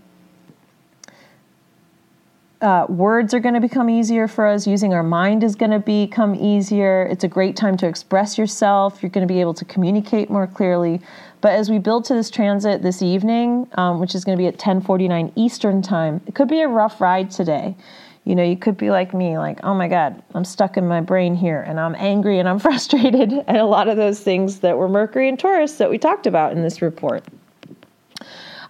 Uh, words are going to become easier for us. Using our mind is going to become easier. It's a great time to express yourself. You're going to be able to communicate more clearly. But as we build to this transit this evening, um, which is going to be at 10:49 Eastern time, it could be a rough ride today. You know, you could be like me, like, oh my God, I'm stuck in my brain here and I'm angry and I'm (laughs) frustrated. And a lot of those things that were Mercury and Taurus that we talked about in this report.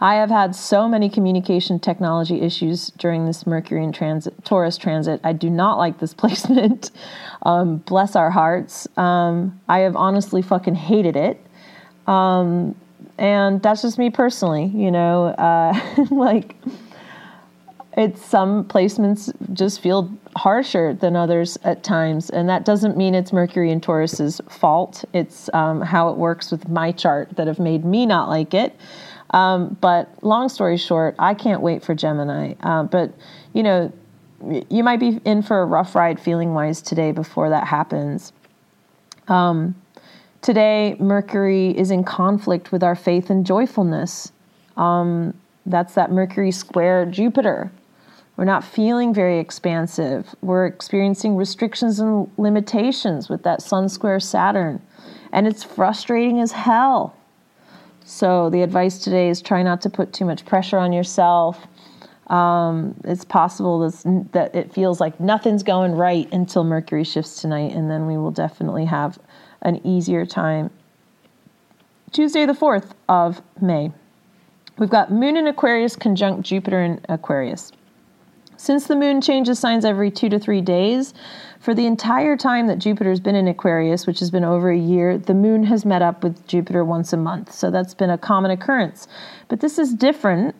I have had so many communication technology issues during this Mercury and transit, Taurus transit. I do not like this (laughs) placement. Um, bless our hearts. Um, I have honestly fucking hated it. Um, and that's just me personally, you know, uh, (laughs) like it's some placements just feel harsher than others at times and that doesn't mean it's mercury and taurus's fault it's um, how it works with my chart that have made me not like it um, but long story short i can't wait for gemini uh, but you know you might be in for a rough ride feeling wise today before that happens um, today mercury is in conflict with our faith and joyfulness um, that's that mercury square jupiter we're not feeling very expansive. We're experiencing restrictions and limitations with that Sun square Saturn. And it's frustrating as hell. So, the advice today is try not to put too much pressure on yourself. Um, it's possible that it feels like nothing's going right until Mercury shifts tonight, and then we will definitely have an easier time. Tuesday, the 4th of May, we've got Moon in Aquarius conjunct Jupiter in Aquarius. Since the moon changes signs every two to three days, for the entire time that Jupiter's been in Aquarius, which has been over a year, the moon has met up with Jupiter once a month. So that's been a common occurrence. But this is different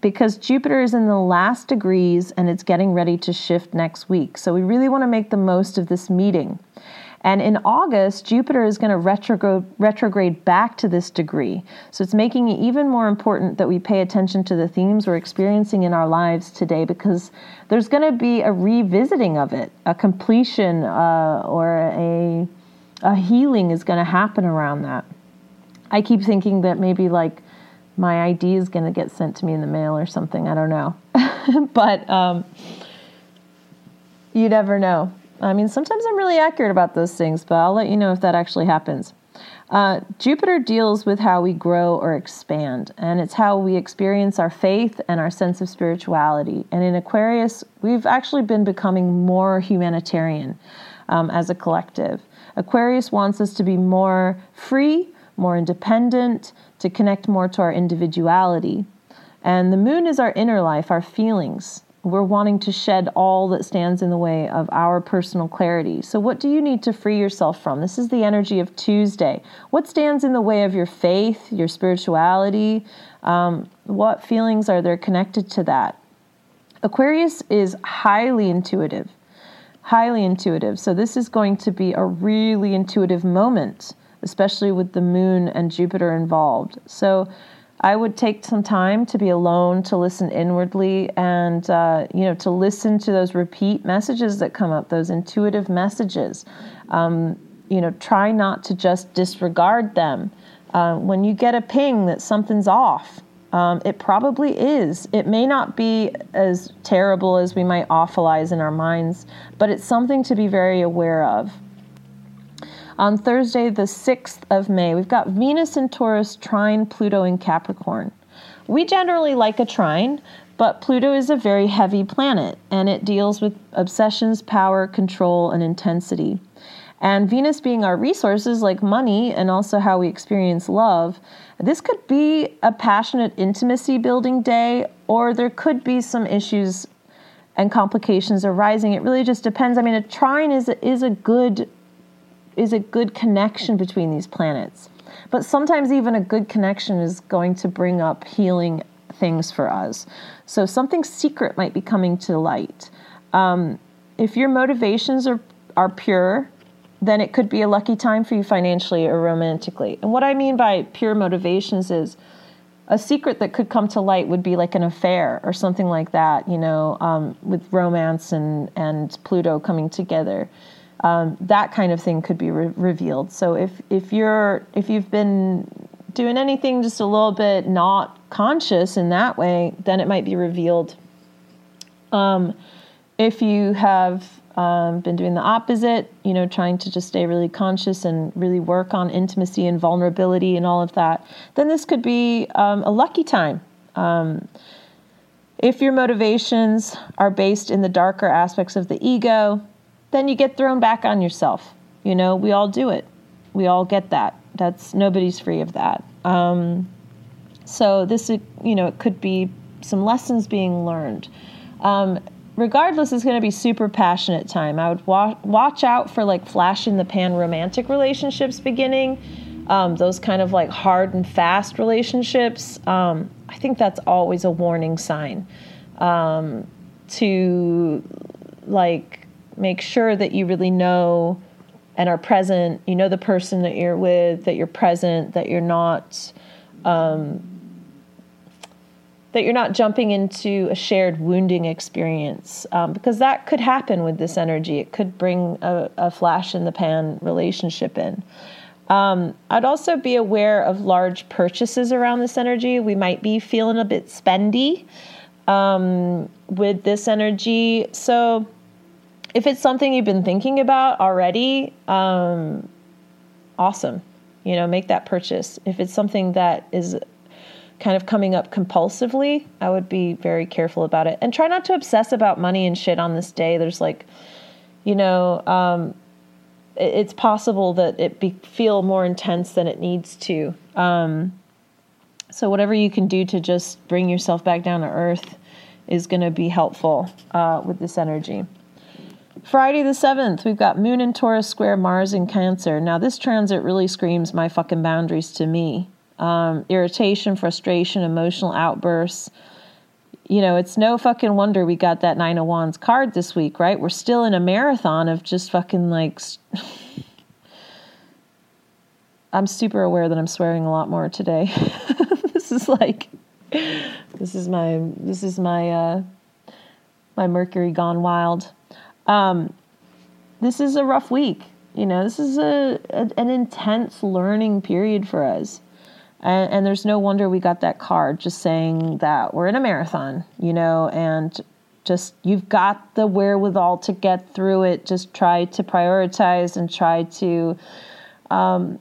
because Jupiter is in the last degrees and it's getting ready to shift next week. So we really want to make the most of this meeting. And in August, Jupiter is going to retrograde, retrograde back to this degree. So it's making it even more important that we pay attention to the themes we're experiencing in our lives today because there's going to be a revisiting of it, a completion uh, or a, a healing is going to happen around that. I keep thinking that maybe like my ID is going to get sent to me in the mail or something. I don't know. (laughs) but um, you never know. I mean, sometimes I'm really accurate about those things, but I'll let you know if that actually happens. Uh, Jupiter deals with how we grow or expand, and it's how we experience our faith and our sense of spirituality. And in Aquarius, we've actually been becoming more humanitarian um, as a collective. Aquarius wants us to be more free, more independent, to connect more to our individuality. And the moon is our inner life, our feelings, we're wanting to shed all that stands in the way of our personal clarity. So, what do you need to free yourself from? This is the energy of Tuesday. What stands in the way of your faith, your spirituality? Um, what feelings are there connected to that? Aquarius is highly intuitive, highly intuitive. So, this is going to be a really intuitive moment, especially with the moon and Jupiter involved. So, I would take some time to be alone, to listen inwardly, and uh, you know, to listen to those repeat messages that come up, those intuitive messages. Um, you know, try not to just disregard them. Uh, when you get a ping that something's off, um, it probably is. It may not be as terrible as we might awfulize in our minds, but it's something to be very aware of. On Thursday, the 6th of May, we've got Venus in Taurus, trine Pluto in Capricorn. We generally like a trine, but Pluto is a very heavy planet and it deals with obsessions, power, control, and intensity. And Venus being our resources like money and also how we experience love, this could be a passionate intimacy building day, or there could be some issues and complications arising. It really just depends. I mean, a trine is is a good is a good connection between these planets. But sometimes even a good connection is going to bring up healing things for us. So something secret might be coming to light. Um, if your motivations are, are pure, then it could be a lucky time for you financially or romantically. And what I mean by pure motivations is a secret that could come to light would be like an affair or something like that, you know, um, with romance and, and Pluto coming together um, that kind of thing could be re- revealed. So if if you're if you've been doing anything just a little bit not conscious in that way, then it might be revealed. Um, if you have um, been doing the opposite, you know, trying to just stay really conscious and really work on intimacy and vulnerability and all of that, then this could be um, a lucky time. Um, if your motivations are based in the darker aspects of the ego, then you get thrown back on yourself. You know, we all do it. We all get that. That's nobody's free of that. Um, so this, you know, it could be some lessons being learned. Um, regardless, it's going to be super passionate time. I would wa- watch out for like flash in the pan romantic relationships beginning. Um, those kind of like hard and fast relationships. Um, I think that's always a warning sign um, to like make sure that you really know and are present. You know the person that you're with, that you're present, that you're not. Um, that you're not jumping into a shared wounding experience um, because that could happen with this energy. It could bring a, a flash in the pan relationship in. Um, I'd also be aware of large purchases around this energy. We might be feeling a bit spendy um, with this energy. So if it's something you've been thinking about already, um, awesome. You know, make that purchase. If it's something that is kind of coming up compulsively, I would be very careful about it. And try not to obsess about money and shit on this day. There's like, you know, um, it, it's possible that it be, feel more intense than it needs to. Um, so whatever you can do to just bring yourself back down to earth is going to be helpful uh, with this energy. Friday the 7th, we've got Moon in Taurus square Mars in Cancer. Now, this transit really screams my fucking boundaries to me. Um, irritation, frustration, emotional outbursts. You know, it's no fucking wonder we got that Nine of Wands card this week, right? We're still in a marathon of just fucking like. (laughs) I'm super aware that I'm swearing a lot more today. (laughs) this is like. This is my. This is my. Uh, my Mercury gone wild. Um, this is a rough week. You know, this is a, a an intense learning period for us. And, and, there's no wonder we got that card just saying that we're in a marathon, you know, and just you've got the wherewithal to get through it. Just try to prioritize and try to, um,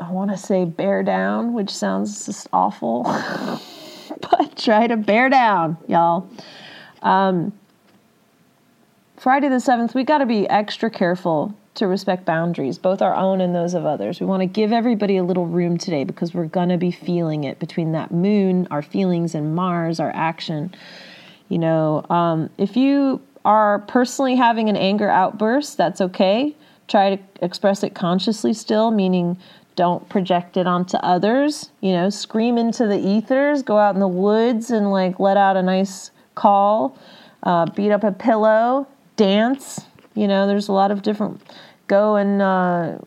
I want to say bear down, which sounds just awful, (laughs) but try to bear down, y'all. Um, Friday the 7th, we got to be extra careful to respect boundaries, both our own and those of others. We want to give everybody a little room today because we're going to be feeling it between that moon, our feelings, and Mars, our action. You know, um, if you are personally having an anger outburst, that's okay. Try to express it consciously still, meaning don't project it onto others. You know, scream into the ethers, go out in the woods and like let out a nice call, uh, beat up a pillow, dance. You know, there's a lot of different. Go and uh,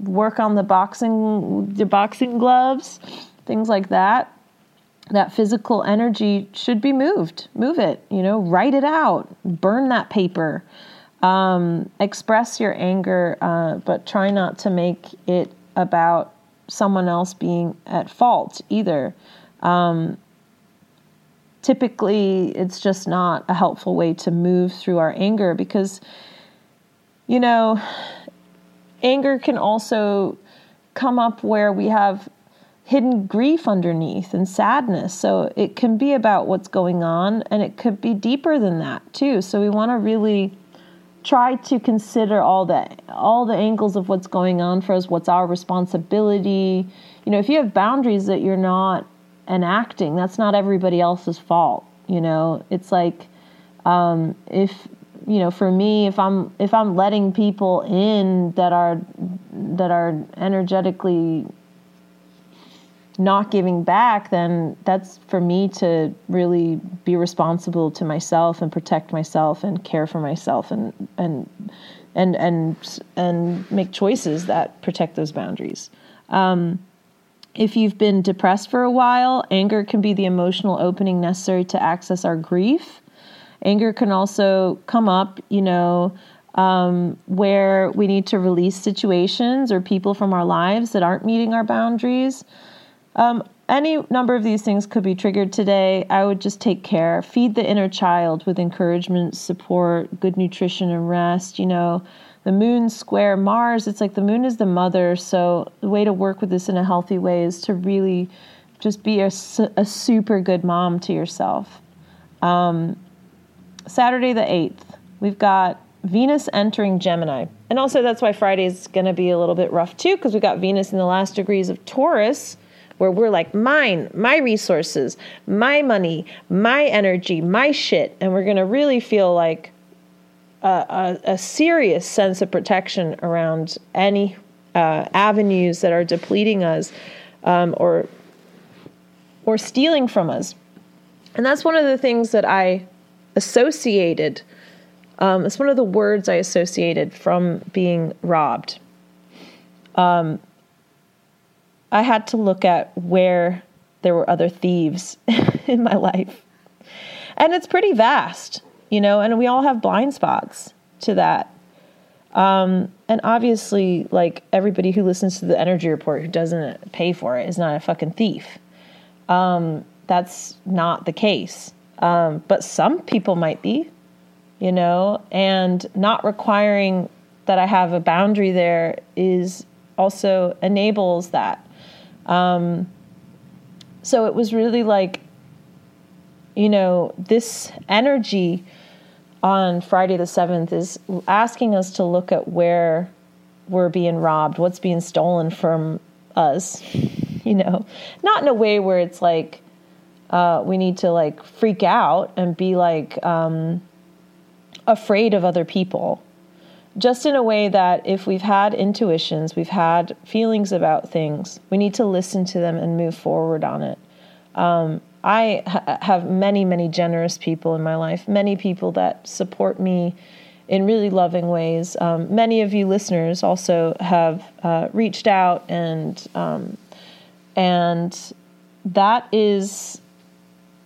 work on the boxing, the boxing gloves. things like that, that physical energy should be moved. Move it, you know, write it out, burn that paper, um, express your anger, uh, but try not to make it about someone else being at fault either. Um, typically, it's just not a helpful way to move through our anger because, you know, anger can also come up where we have hidden grief underneath and sadness. So it can be about what's going on and it could be deeper than that too. So we want to really try to consider all the all the angles of what's going on for us, what's our responsibility. You know, if you have boundaries that you're not enacting, that's not everybody else's fault, you know. It's like um, if you know, for me, if I'm if I'm letting people in that are that are energetically not giving back, then that's for me to really be responsible to myself and protect myself and care for myself and and and and and make choices that protect those boundaries. Um, if you've been depressed for a while, anger can be the emotional opening necessary to access our grief. Anger can also come up, you know, um, where we need to release situations or people from our lives that aren't meeting our boundaries. Um, any number of these things could be triggered today. I would just take care. Feed the inner child with encouragement, support, good nutrition, and rest. You know, the moon square Mars, it's like the moon is the mother. So, the way to work with this in a healthy way is to really just be a, a super good mom to yourself. Um, Saturday the 8th, we've got Venus entering Gemini. And also, that's why Friday is going to be a little bit rough too, because we got Venus in the last degrees of Taurus, where we're like, mine, my resources, my money, my energy, my shit. And we're going to really feel like a, a, a, serious sense of protection around any uh, avenues that are depleting us um, or or stealing from us. And that's one of the things that I associated. Um, it's one of the words I associated from being robbed. Um, I had to look at where there were other thieves (laughs) in my life. And it's pretty vast, you know, and we all have blind spots to that. Um, and obviously, like everybody who listens to the energy report who doesn't pay for it is not a fucking thief. Um, that's not the case. Um, but some people might be, you know, and not requiring that I have a boundary there is also enables that. Um, so it was really like, you know, this energy on Friday the 7th is asking us to look at where we're being robbed, what's being stolen from us, (laughs) you know, not in a way where it's like, uh, we need to like freak out and be like um, afraid of other people. Just in a way that if we've had intuitions, we've had feelings about things, we need to listen to them and move forward on it. Um, I ha- have many, many generous people in my life, many people that support me in really loving ways. Um, many of you listeners also have uh, reached out and um, and that is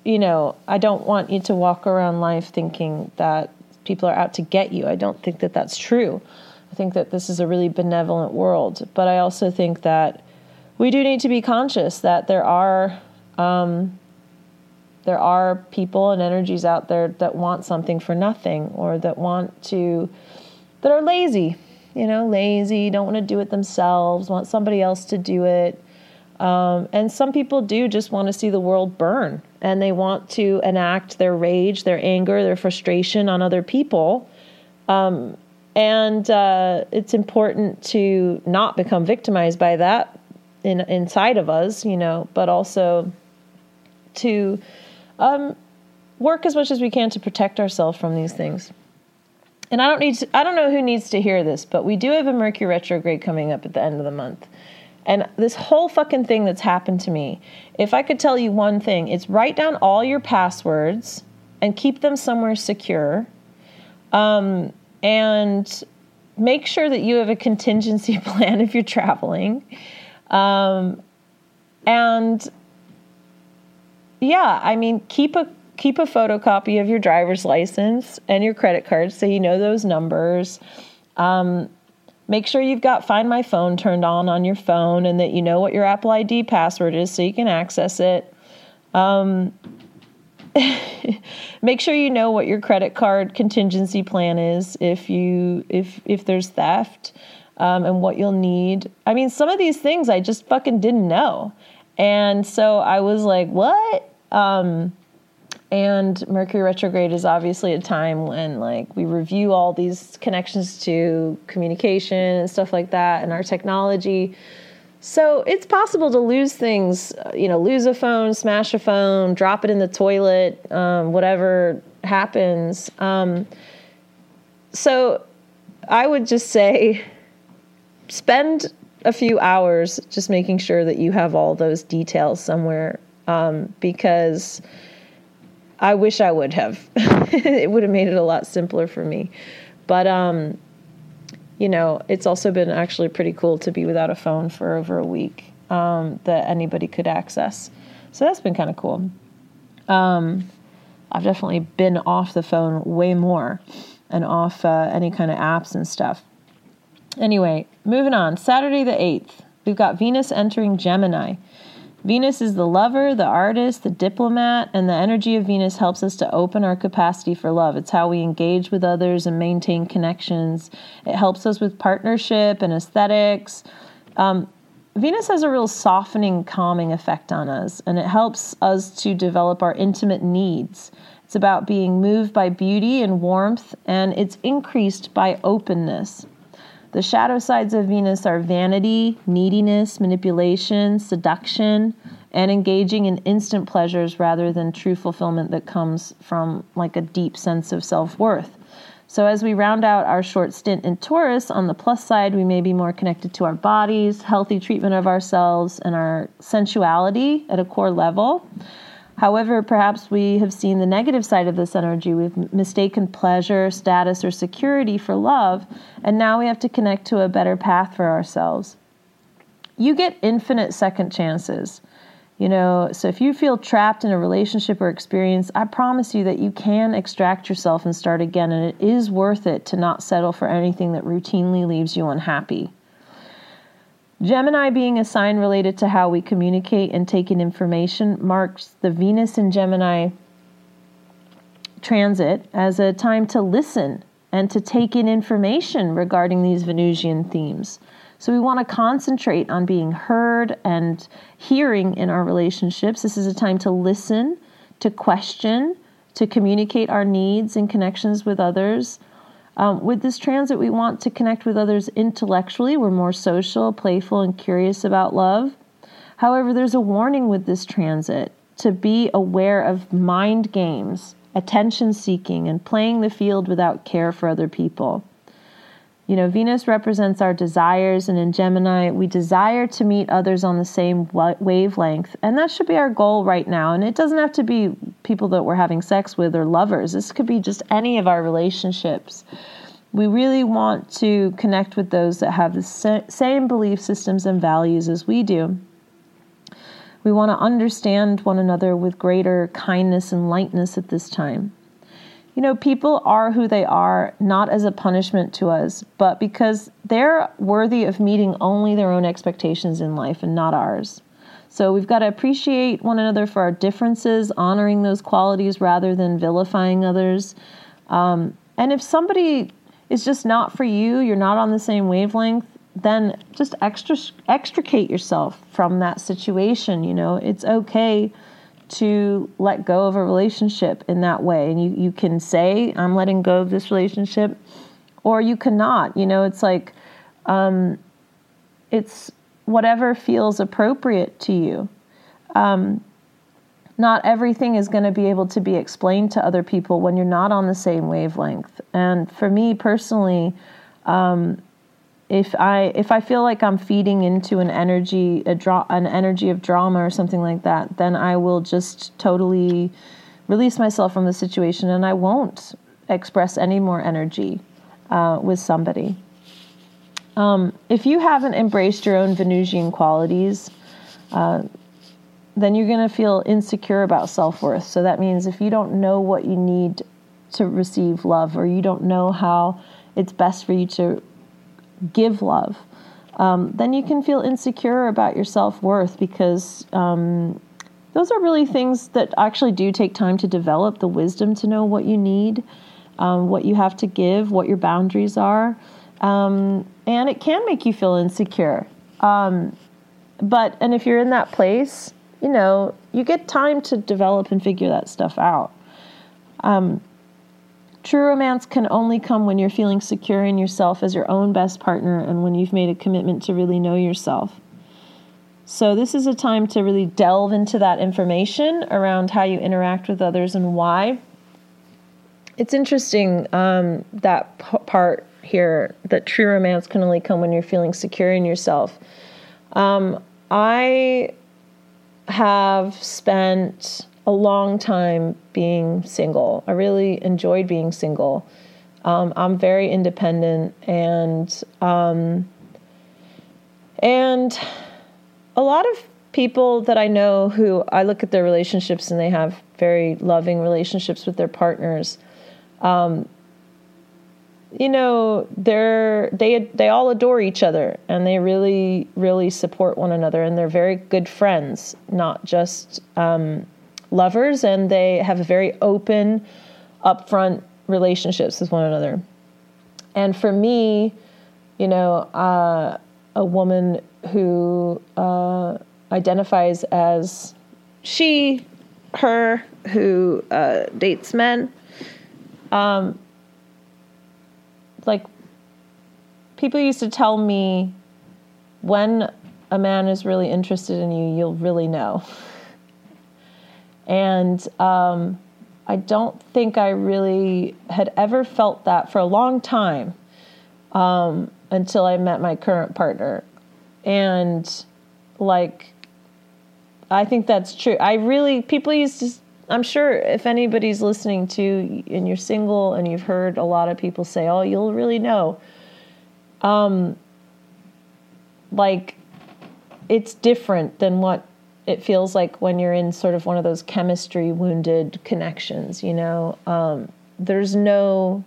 you know, I don't want you to walk around life thinking that people are out to get you. I don't think that that's true. I think that this is a really benevolent world. But I also think that we do need to be conscious that there are um, there are people and energies out there that want something for nothing or that want to that are lazy you know lazy don't want to do it themselves want somebody else to do it um, and some people do just want to see the world burn and they want to enact their rage, their anger, their frustration on other people. Um, and uh, it's important to not become victimized by that in, inside of us, you know, but also to um, work as much as we can to protect ourselves from these things. And I don't need to, I don't know who needs to hear this, but we do have a Mercury retrograde coming up at the end of the month. And this whole fucking thing that's happened to me, if I could tell you one thing, it's write down all your passwords and keep them somewhere secure. Um, and make sure that you have a contingency (laughs) plan if you're traveling. Um, and yeah, I mean, keep a keep a photocopy of your driver's license and your credit card so you know those numbers. Um, make sure you've got Find My Phone turned on on your phone and that you know what your Apple ID password is so you can access it. Um, (laughs) make sure you know what your credit card contingency plan is if you if if there's theft um, and what you'll need. I mean, some of these things I just fucking didn't know, and so I was like, what? Um, and Mercury retrograde is obviously a time when like we review all these connections to communication and stuff like that and our technology. So it's possible to lose things, you know, lose a phone, smash a phone, drop it in the toilet, um, whatever happens. Um, so I would just say spend a few hours just making sure that you have all those details somewhere um, because I wish I would have. (laughs) it would have made it a lot simpler for me. But um, you know, it's also been actually pretty cool to be without a phone for over a week um, that anybody could access. So that's been kind of cool. Um, I've definitely been off the phone way more and off uh, any kind of apps and stuff. Anyway, moving on. Saturday the 8th, we've got Venus entering Gemini. Venus is the lover, the artist, the diplomat, and the energy of Venus helps us to open our capacity for love. It's how we engage with others and maintain connections. It helps us with partnership and aesthetics. Um, Venus has a real softening, calming effect on us, and it helps us to develop our intimate needs. It's about being moved by beauty and warmth, and it's increased by openness. The shadow sides of Venus are vanity, neediness, manipulation, seduction, and engaging in instant pleasures rather than true fulfillment that comes from like a deep sense of self worth. So, as we round out our short stint in Taurus, on the plus side, we may be more connected to our bodies, healthy treatment of ourselves, and our sensuality at a core level. However, perhaps we have seen the negative side of this energy. We've mistaken pleasure, status, or security for love, and now we have to connect to a better path for ourselves. You get infinite second chances. You know, so if you feel trapped in a relationship or experience, I promise you that you can extract yourself and start again, and it is worth it to not settle for anything that routinely leaves you unhappy. Gemini, being a sign related to how we communicate and take in information, marks the Venus in Gemini transit as a time to listen and to take in information regarding these Venusian themes. So we want to concentrate on being heard and hearing in our relationships. This is a time to listen, to question, to communicate our needs and connections with others, um, with this transit, we want to connect with others intellectually. We're more social, playful, and curious about love. However, there's a warning with this transit to be aware of mind games, attention seeking, and playing the field without care for other people. You know, Venus represents our desires, and in Gemini, we desire to meet others on the same wavelength. And that should be our goal right now. And it doesn't have to be people that we're having sex with or lovers, this could be just any of our relationships. We really want to connect with those that have the same belief systems and values as we do. We want to understand one another with greater kindness and lightness at this time. You know, people are who they are not as a punishment to us, but because they're worthy of meeting only their own expectations in life and not ours. So we've got to appreciate one another for our differences, honoring those qualities rather than vilifying others. Um, and if somebody is just not for you, you're not on the same wavelength, then just extricate yourself from that situation. You know, it's okay to let go of a relationship in that way. And you, you can say, I'm letting go of this relationship, or you cannot. You know, it's like, um, it's whatever feels appropriate to you. Um, not everything is going to be able to be explained to other people when you're not on the same wavelength. And for me personally, um, if I if I feel like I'm feeding into an energy a dra- an energy of drama or something like that, then I will just totally release myself from the situation and I won't express any more energy uh, with somebody. Um, if you haven't embraced your own Venusian qualities, uh, then you're going to feel insecure about self worth. So that means if you don't know what you need to receive love, or you don't know how it's best for you to give love, um, then you can feel insecure about your self worth because um, those are really things that actually do take time to develop the wisdom to know what you need, um, what you have to give, what your boundaries are. Um, and it can make you feel insecure. Um, but, and if you're in that place, you know, you get time to develop and figure that stuff out. Um, true romance can only come when you're feeling secure in yourself as your own best partner and when you've made a commitment to really know yourself. So, this is a time to really delve into that information around how you interact with others and why. It's interesting um, that p- part here that true romance can only come when you're feeling secure in yourself. Um, I have spent a long time being single. I really enjoyed being single. Um, I'm very independent and um, and a lot of people that I know who I look at their relationships and they have very loving relationships with their partners. Um, you know they're they they all adore each other and they really really support one another and they're very good friends not just um, lovers and they have a very open upfront relationships with one another and for me you know uh, a woman who uh, identifies as she her who uh, dates men um, like people used to tell me when a man is really interested in you, you'll really know. (laughs) And um, I don't think I really had ever felt that for a long time um, until I met my current partner. And like, I think that's true. I really, people used to I'm sure if anybody's listening to and you're single and you've heard a lot of people say, "Oh, you'll really know." Um like it's different than what it feels like when you're in sort of one of those chemistry wounded connections, you know. Um there's no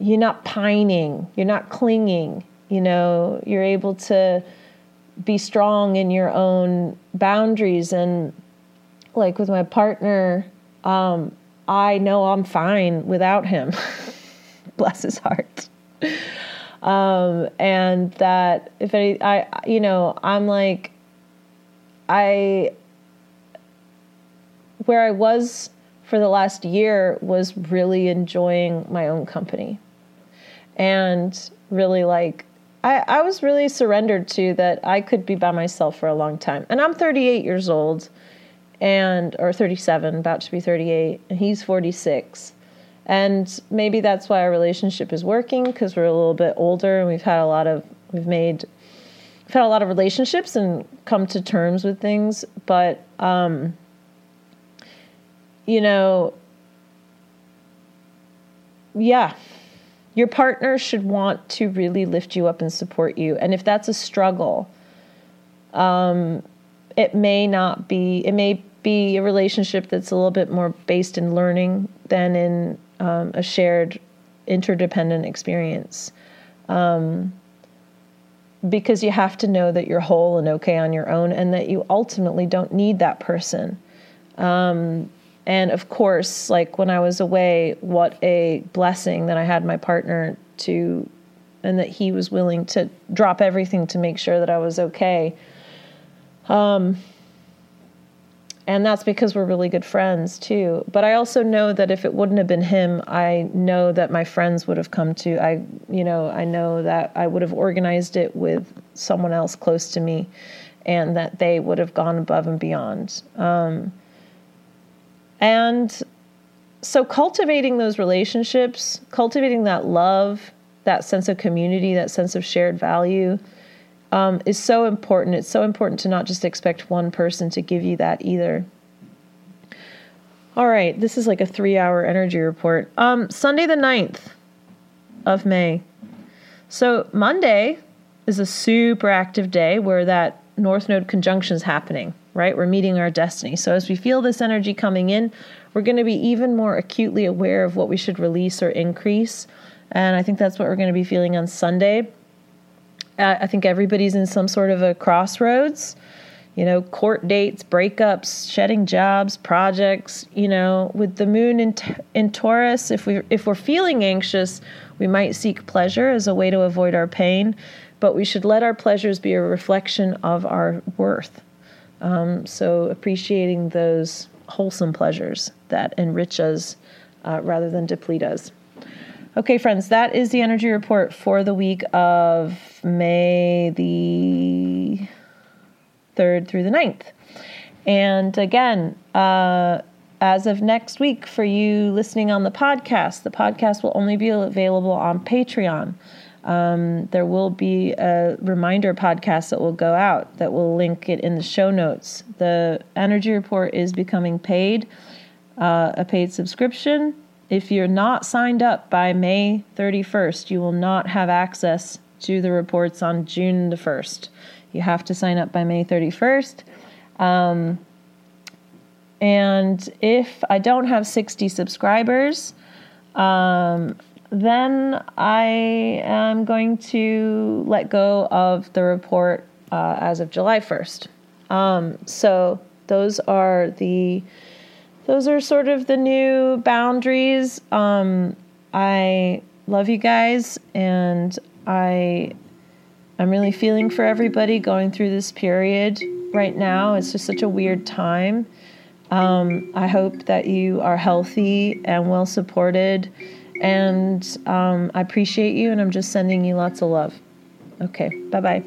you're not pining, you're not clinging, you know, you're able to be strong in your own boundaries and like with my partner, um, I know I'm fine without him. (laughs) Bless his heart. Um, and that if any, I, you know, I'm like, I, where I was for the last year was really enjoying my own company and really like I, I was really surrendered to that I could be by myself for a long time. And I'm 38 years old and or 37, about to be 38, and he's 46. And maybe that's why our relationship is working because we're a little bit older and we've had a lot of we've made we've had a lot of relationships and come to terms with things, but um you know yeah, your partner should want to really lift you up and support you. And if that's a struggle, um, it may not be, it may be a relationship that's a little bit more based in learning than in um, a shared interdependent experience. Um, because you have to know that you're whole and okay on your own and that you ultimately don't need that person. Um, and of course, like when I was away, what a blessing that I had my partner to, and that he was willing to drop everything to make sure that I was okay. Um, and that's because we're really good friends too. But i also know that if it wouldn't have been him i know that my friends would have come to i you know i know that i would have organized it with someone else close to me and that they would have gone above and beyond. Um, and so cultivating those relationships cultivating that love that sense of community that sense of shared value um, is so important. It's so important to not just expect one person to give you that either. All right, this is like a three hour energy report. Um, Sunday, the 9th of May. So, Monday is a super active day where that North Node conjunction is happening, right? We're meeting our destiny. So as we feel this energy coming in, we're going to be even more acutely aware of what we should release or increase. And I think that's what we're going to be feeling on Sunday. I think everybody's in some sort of a crossroads you know, court dates, breakups, shedding jobs, projects, you know, with the moon in, in Taurus, if we if we're feeling anxious, we might seek pleasure as a way to avoid our pain, but we should let our pleasures be a reflection of our worth. Um, so appreciating those wholesome pleasures that enrich us uh, rather than deplete us. Okay, friends, that is the energy report for the week of May the 3rd through the 9th. And again, uh, as of next week, for you listening on the podcast, the podcast will only be available on Patreon. Um, there will be a reminder podcast that will go out that will link it in the show notes. The energy report is becoming paid, uh, a paid subscription. If you're not signed up by May 31st, you will not have access to the reports on June the 1st. You have to sign up by May 31st. Um, and if I don't have 60 subscribers, um, then I am going to let go of the report uh, as of July 1st. Um, so those are the those are sort of the new boundaries. Um, I love you guys, and I I'm really feeling for everybody going through this period right now. It's just such a weird time. Um, I hope that you are healthy and well supported. And um, I appreciate you, and I'm just sending you lots of love. Okay, bye bye.